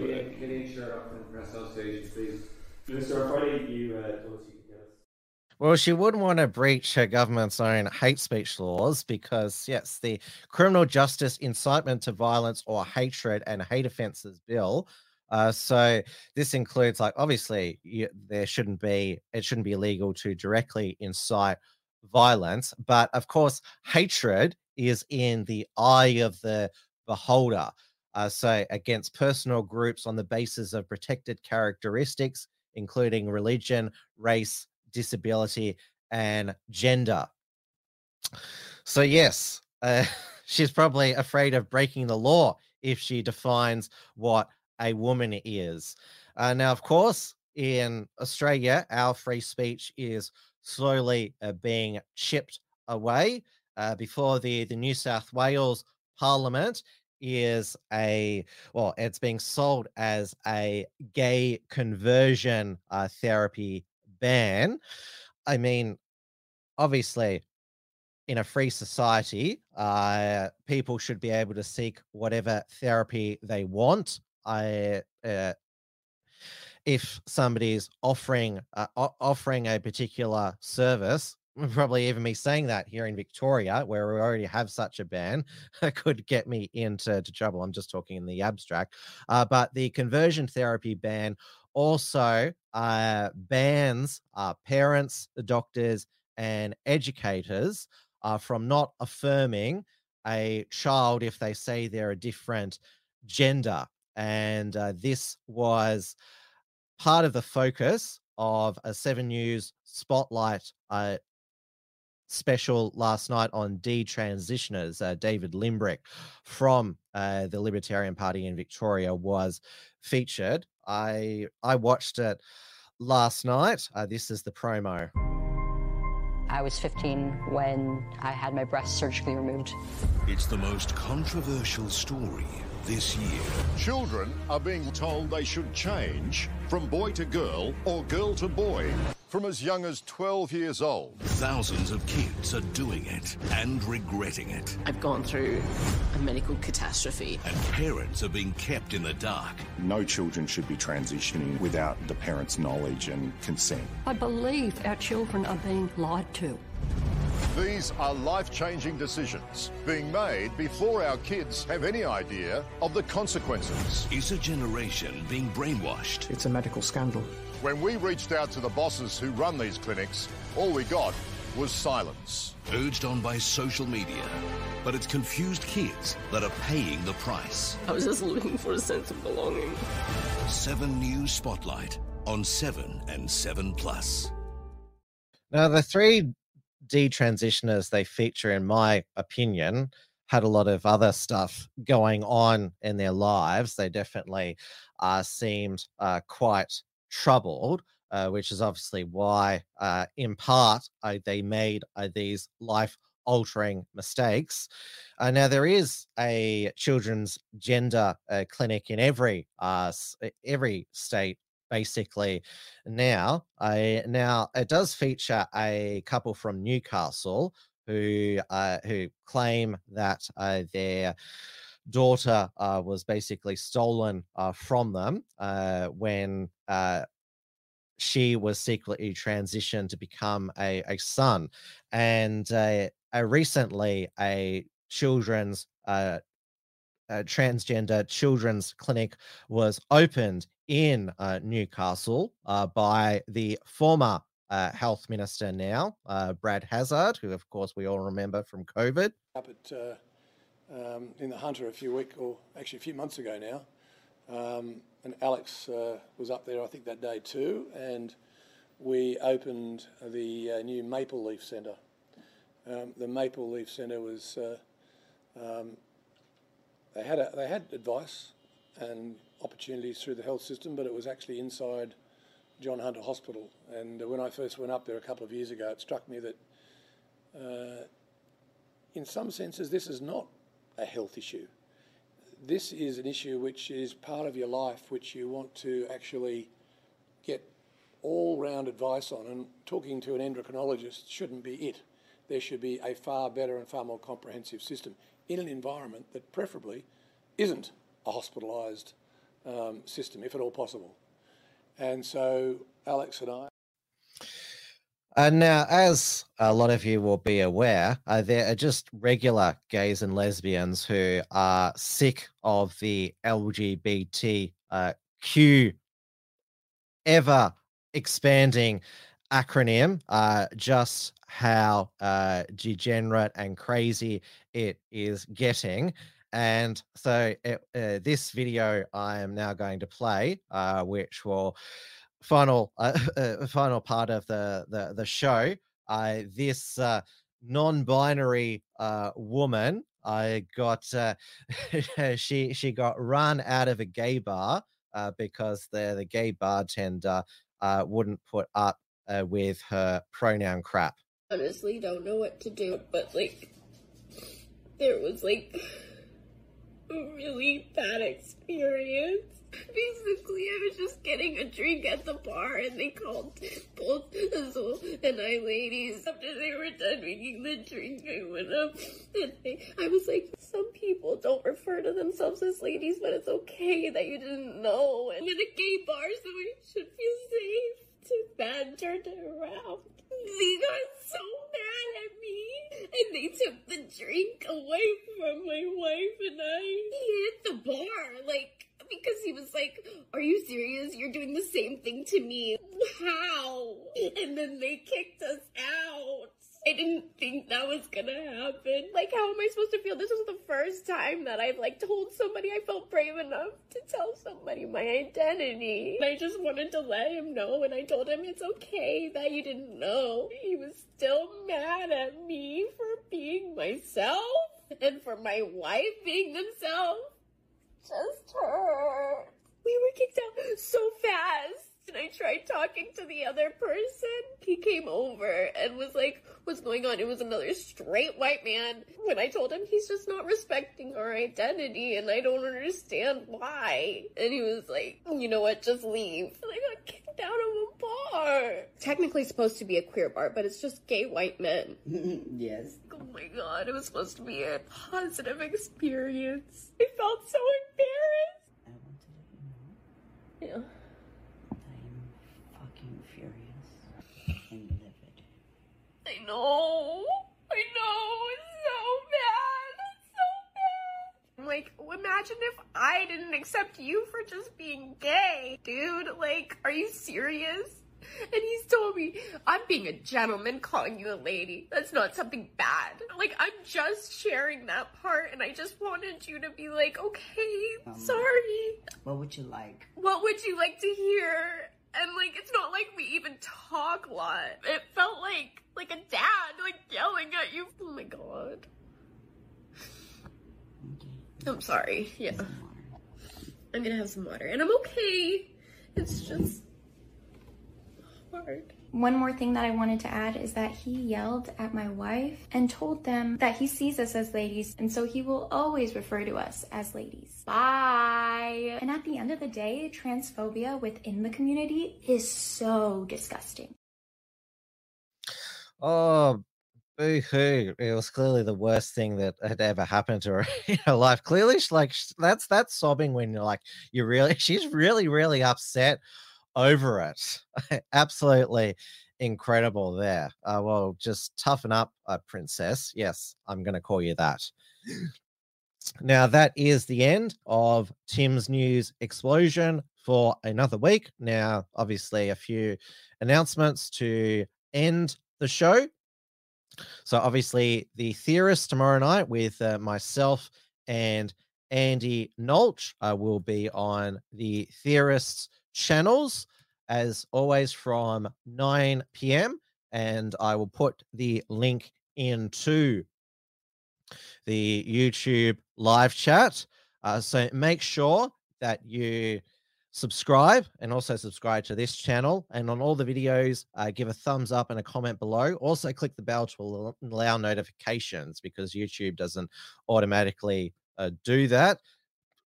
Speaker 1: well, she wouldn't want to breach her government's own hate speech laws because, yes, the Criminal Justice Incitement to Violence or Hatred and Hate Offences Bill. Uh, so this includes, like, obviously, you, there shouldn't be it shouldn't be illegal to directly incite violence, but of course, hatred is in the eye of the beholder. Uh, so, against personal groups on the basis of protected characteristics, including religion, race, disability, and gender. So, yes, uh, she's probably afraid of breaking the law if she defines what a woman is. Uh, now, of course, in Australia, our free speech is slowly uh, being chipped away uh, before the, the New South Wales Parliament is a well it's being sold as a gay conversion uh, therapy ban. I mean obviously in a free society uh, people should be able to seek whatever therapy they want. I uh, if somebody is offering uh, offering a particular service probably even me saying that here in Victoria, where we already have such a ban, could get me into trouble. I'm just talking in the abstract. Uh, but the conversion therapy ban also uh, bans uh, parents, doctors, and educators uh, from not affirming a child if they say they're a different gender. And uh, this was part of the focus of a Seven News spotlight uh, special last night on detransitioners. Uh, David Limbrick from uh, the Libertarian Party in Victoria was featured. I I watched it last night. Uh, this is the promo.
Speaker 39: I was 15 when I had my breast surgically removed.
Speaker 40: It's the most controversial story this year.
Speaker 41: Children are being told they should change from boy to girl or girl to boy from as young as 12 years old.
Speaker 40: Thousands of kids are doing it and regretting it.
Speaker 42: I've gone through a medical catastrophe.
Speaker 40: And parents are being kept in the dark.
Speaker 43: No children should be transitioning without the parents' knowledge and consent.
Speaker 44: I believe our children are being lied to.
Speaker 41: These are life changing decisions being made before our kids have any idea of the consequences.
Speaker 40: Is a generation being brainwashed?
Speaker 44: It's a medical scandal.
Speaker 41: When we reached out to the bosses who run these clinics, all we got was silence.
Speaker 40: Urged on by social media. But it's confused kids that are paying the price.
Speaker 42: I was just looking for a sense of belonging.
Speaker 40: 7 News Spotlight on 7 and 7 Plus.
Speaker 1: Now, the three detransitioners they feature, in my opinion, had a lot of other stuff going on in their lives. They definitely uh, seemed uh, quite troubled, uh, which is obviously why, uh, in part, uh, they made uh, these life altering mistakes. Uh, now, there is a children's gender uh, clinic in every uh, every state. Basically, now, I now it does feature a couple from Newcastle who who claim that their daughter uh, was basically stolen uh, from them uh, when uh, she was secretly transitioned to become a, a son. And uh, recently, a children's uh, transgender children's clinic was opened in Newcastle by the former uh, health minister now, uh, Brad Hazzard, who of course we all remember from COVID.
Speaker 45: Up at uh, um, in the Hunter a few weeks, or actually a few months ago now, um, and Alex uh, was up there I think that day too, and we opened the uh, new Maple Leaf Centre. Um, the Maple Leaf Centre was uh, um, they had a, they had advice and opportunities through the health system, but it was actually inside John Hunter Hospital. And when I first went up there a couple of years ago, it struck me that, uh, in some senses, this is not a health issue. This is an issue which is part of your life, which you want to actually get all round advice on. And talking to an endocrinologist shouldn't be it. There should be a far better and far more comprehensive system in an environment that preferably isn't a hospitalised um, system, if at all possible. And so Alex and I.
Speaker 1: Uh, now, as a lot of you will be aware, uh, there are just regular gays and lesbians who are sick of the LGBTQ uh, ever expanding acronym, uh, just how uh, degenerate and crazy it is getting. And so it, uh, this video I am now going to play, uh, which will final uh, uh, final part of the the, the show. Uh, this uh, non-binary uh, woman, I got uh, she she got run out of a gay bar uh, because the the gay bartender wouldn't put up with her pronoun crap.
Speaker 30: Honestly, don't know what to do, but like, there was like a really bad experience. Basically, I was just getting a drink at the bar, and they called both Azul and I ladies. After they were done making the drink, I went up and I, I was like, "Some people don't refer to themselves as ladies, but it's okay that you didn't know." And in a gay bar, so I should feel safe. Too bad turned around. They got so mad at me, and they took the drink away from my wife and I. He hit the bar like because he was like, Are you serious? You're doing the same thing to me. How? And then they kicked us out. I didn't think that was gonna happen. Like, how am I supposed to feel? This was the first time that I've like told somebody I felt brave enough to tell somebody my identity. I just wanted to let him know, and I told him it's okay that you didn't know. He was still mad at me for being myself and for my wife being themselves just hurt. We were kicked out so fast. And I tried talking to the other person. He came over and was like, What's going on? It was another straight white man. When I told him he's just not respecting our identity and I don't understand why. And he was like, You know what? Just leave. And I got kicked out of a bar. Technically supposed to be a queer bar, but it's just gay white men.
Speaker 46: yes.
Speaker 30: Oh my god, it was supposed to be a positive experience. I felt so embarrassed. Yeah.
Speaker 46: Fucking furious and livid.
Speaker 30: I know. I know. It's so bad. It's so bad. Like, imagine if I didn't accept you for just being gay. Dude, like, are you serious? And he's told me, I'm being a gentleman calling you a lady. That's not something bad. Like, I'm just sharing that part, and I just wanted you to be like, okay,
Speaker 46: Um,
Speaker 30: sorry.
Speaker 46: What would you like?
Speaker 30: What would you like to hear? And like, it's not like we even talk a lot. It felt like like a dad, like yelling at you. Oh my god. I'm sorry. Yeah. I'm gonna have some water, and I'm okay. It's just hard.
Speaker 47: One more thing that I wanted to add is that he yelled at my wife and told them that he sees us as ladies, and so he will always refer to us as ladies. Bye. And at the end of the day, transphobia within the community is so disgusting.
Speaker 1: Oh, boo hoo! It was clearly the worst thing that had ever happened to her in her life. Clearly, she's like that's that's sobbing when you're like you're really she's really really upset over it. Absolutely incredible there. Uh, well, just toughen up, uh, princess. Yes, I'm going to call you that. Now, that is the end of Tim's news explosion for another week. Now, obviously, a few announcements to end the show. So, obviously, the theorist tomorrow night with uh, myself and Andy Nolch uh, will be on the theorists channels as always from 9 p.m. And I will put the link into the YouTube live chat. Uh, so make sure that you subscribe and also subscribe to this channel. And on all the videos, uh, give a thumbs up and a comment below. Also, click the bell to allow notifications because YouTube doesn't automatically uh, do that.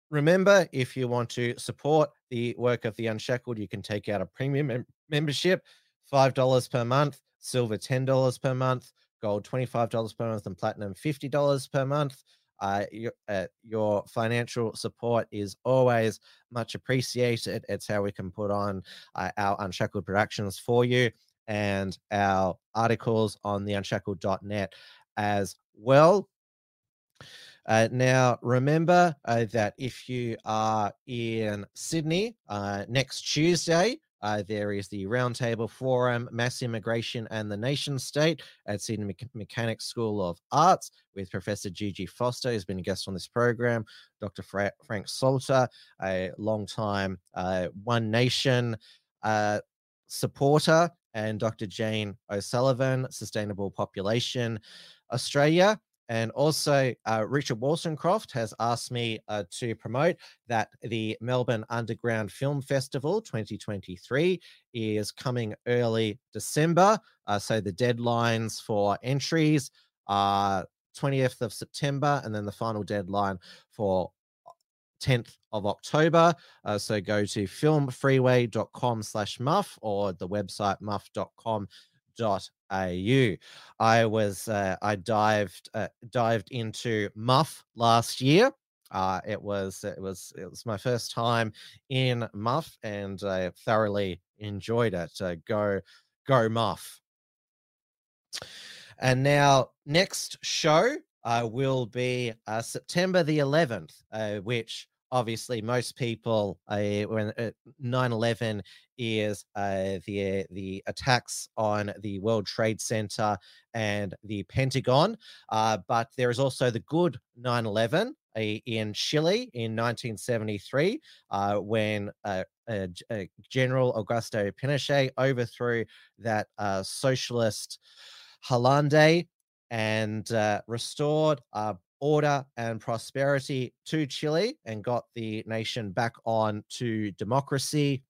Speaker 1: Remember, if you want to support the work of the Unshackled, you can take out a premium mem- membership, $5 per month, silver $10 per month, gold $25 per month, and platinum $50 per month. Uh, your, uh, your financial support is always much appreciated. It's how we can put on uh, our Unshackled productions for you and our articles on the unshackled.net as well. Uh, now, remember uh, that if you are in Sydney uh, next Tuesday, uh, there is the Roundtable Forum, Mass Immigration and the Nation State at Sydney Me- Mechanics School of Arts with Professor Gigi Foster, who's been a guest on this program, Dr. Fra- Frank Salter, a long-time uh, One Nation uh, supporter, and Dr. Jane O'Sullivan, Sustainable Population Australia. And also, uh, Richard Wolstencroft has asked me uh, to promote that the Melbourne Underground Film Festival 2023 is coming early December. Uh, so the deadlines for entries are 20th of September, and then the final deadline for 10th of October. Uh, so go to filmfreeway.com slash muff or the website muff.com au. I was uh, I dived uh, dived into Muff last year. Uh, it was it was it was my first time in Muff, and I thoroughly enjoyed it. Go go Muff! And now next show uh, will be uh, September the 11th, uh, which obviously most people uh, when uh, 9-11 is uh, the the attacks on the world trade center and the pentagon uh, but there is also the good 9-11 uh, in chile in 1973 uh, when general augusto pinochet overthrew that socialist Allende and restored order and prosperity to Chile and got the nation back on to democracy.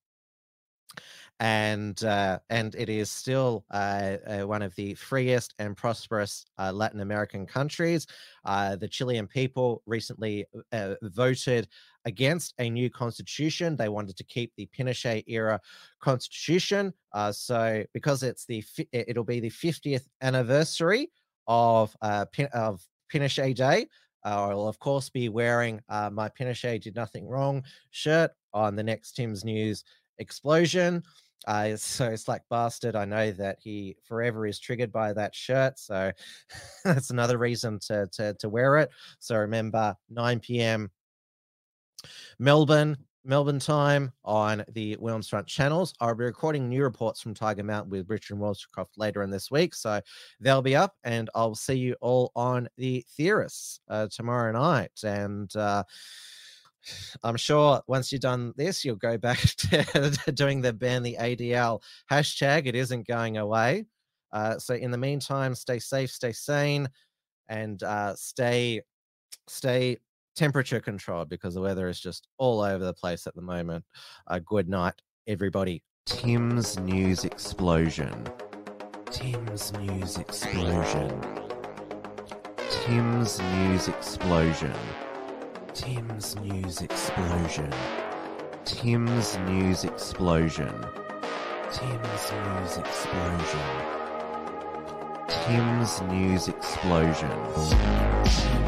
Speaker 1: And uh, and it is still uh, uh, one of the freest and prosperous uh, Latin American countries. Uh, the Chilean people recently uh, voted against a new constitution. They wanted to keep the Pinochet era constitution. so because it's the it'll be the 50th anniversary of of Pinochet Day. Uh, I'll, of course, be wearing uh, my Pinochet Did Nothing Wrong shirt on the next Tim's News explosion. Uh, so like bastard. I know that he forever is triggered by that shirt. So that's another reason to, to, to wear it. So remember, 9 p.m. Melbourne, Melbourne time on the Wilms Front channels. I'll be recording new reports from Tiger Mountain with Richard Wolstencroft later in this week. So they'll be up, and I'll see you all on the Theorists uh, tomorrow night. And uh, I'm sure once you've done this, you'll go back to doing the ban the ADL hashtag. It isn't going away. Uh, so in the meantime, stay safe, stay sane, and uh, stay stay temperature controlled because the weather is just all over the place at the moment. Uh, good night, everybody. Tim's News Explosion. Tim's News Explosion. Tim's News Explosion. Tim's News Explosion. Tim's News Explosion. Tim's News Explosion. Tim's News Explosion.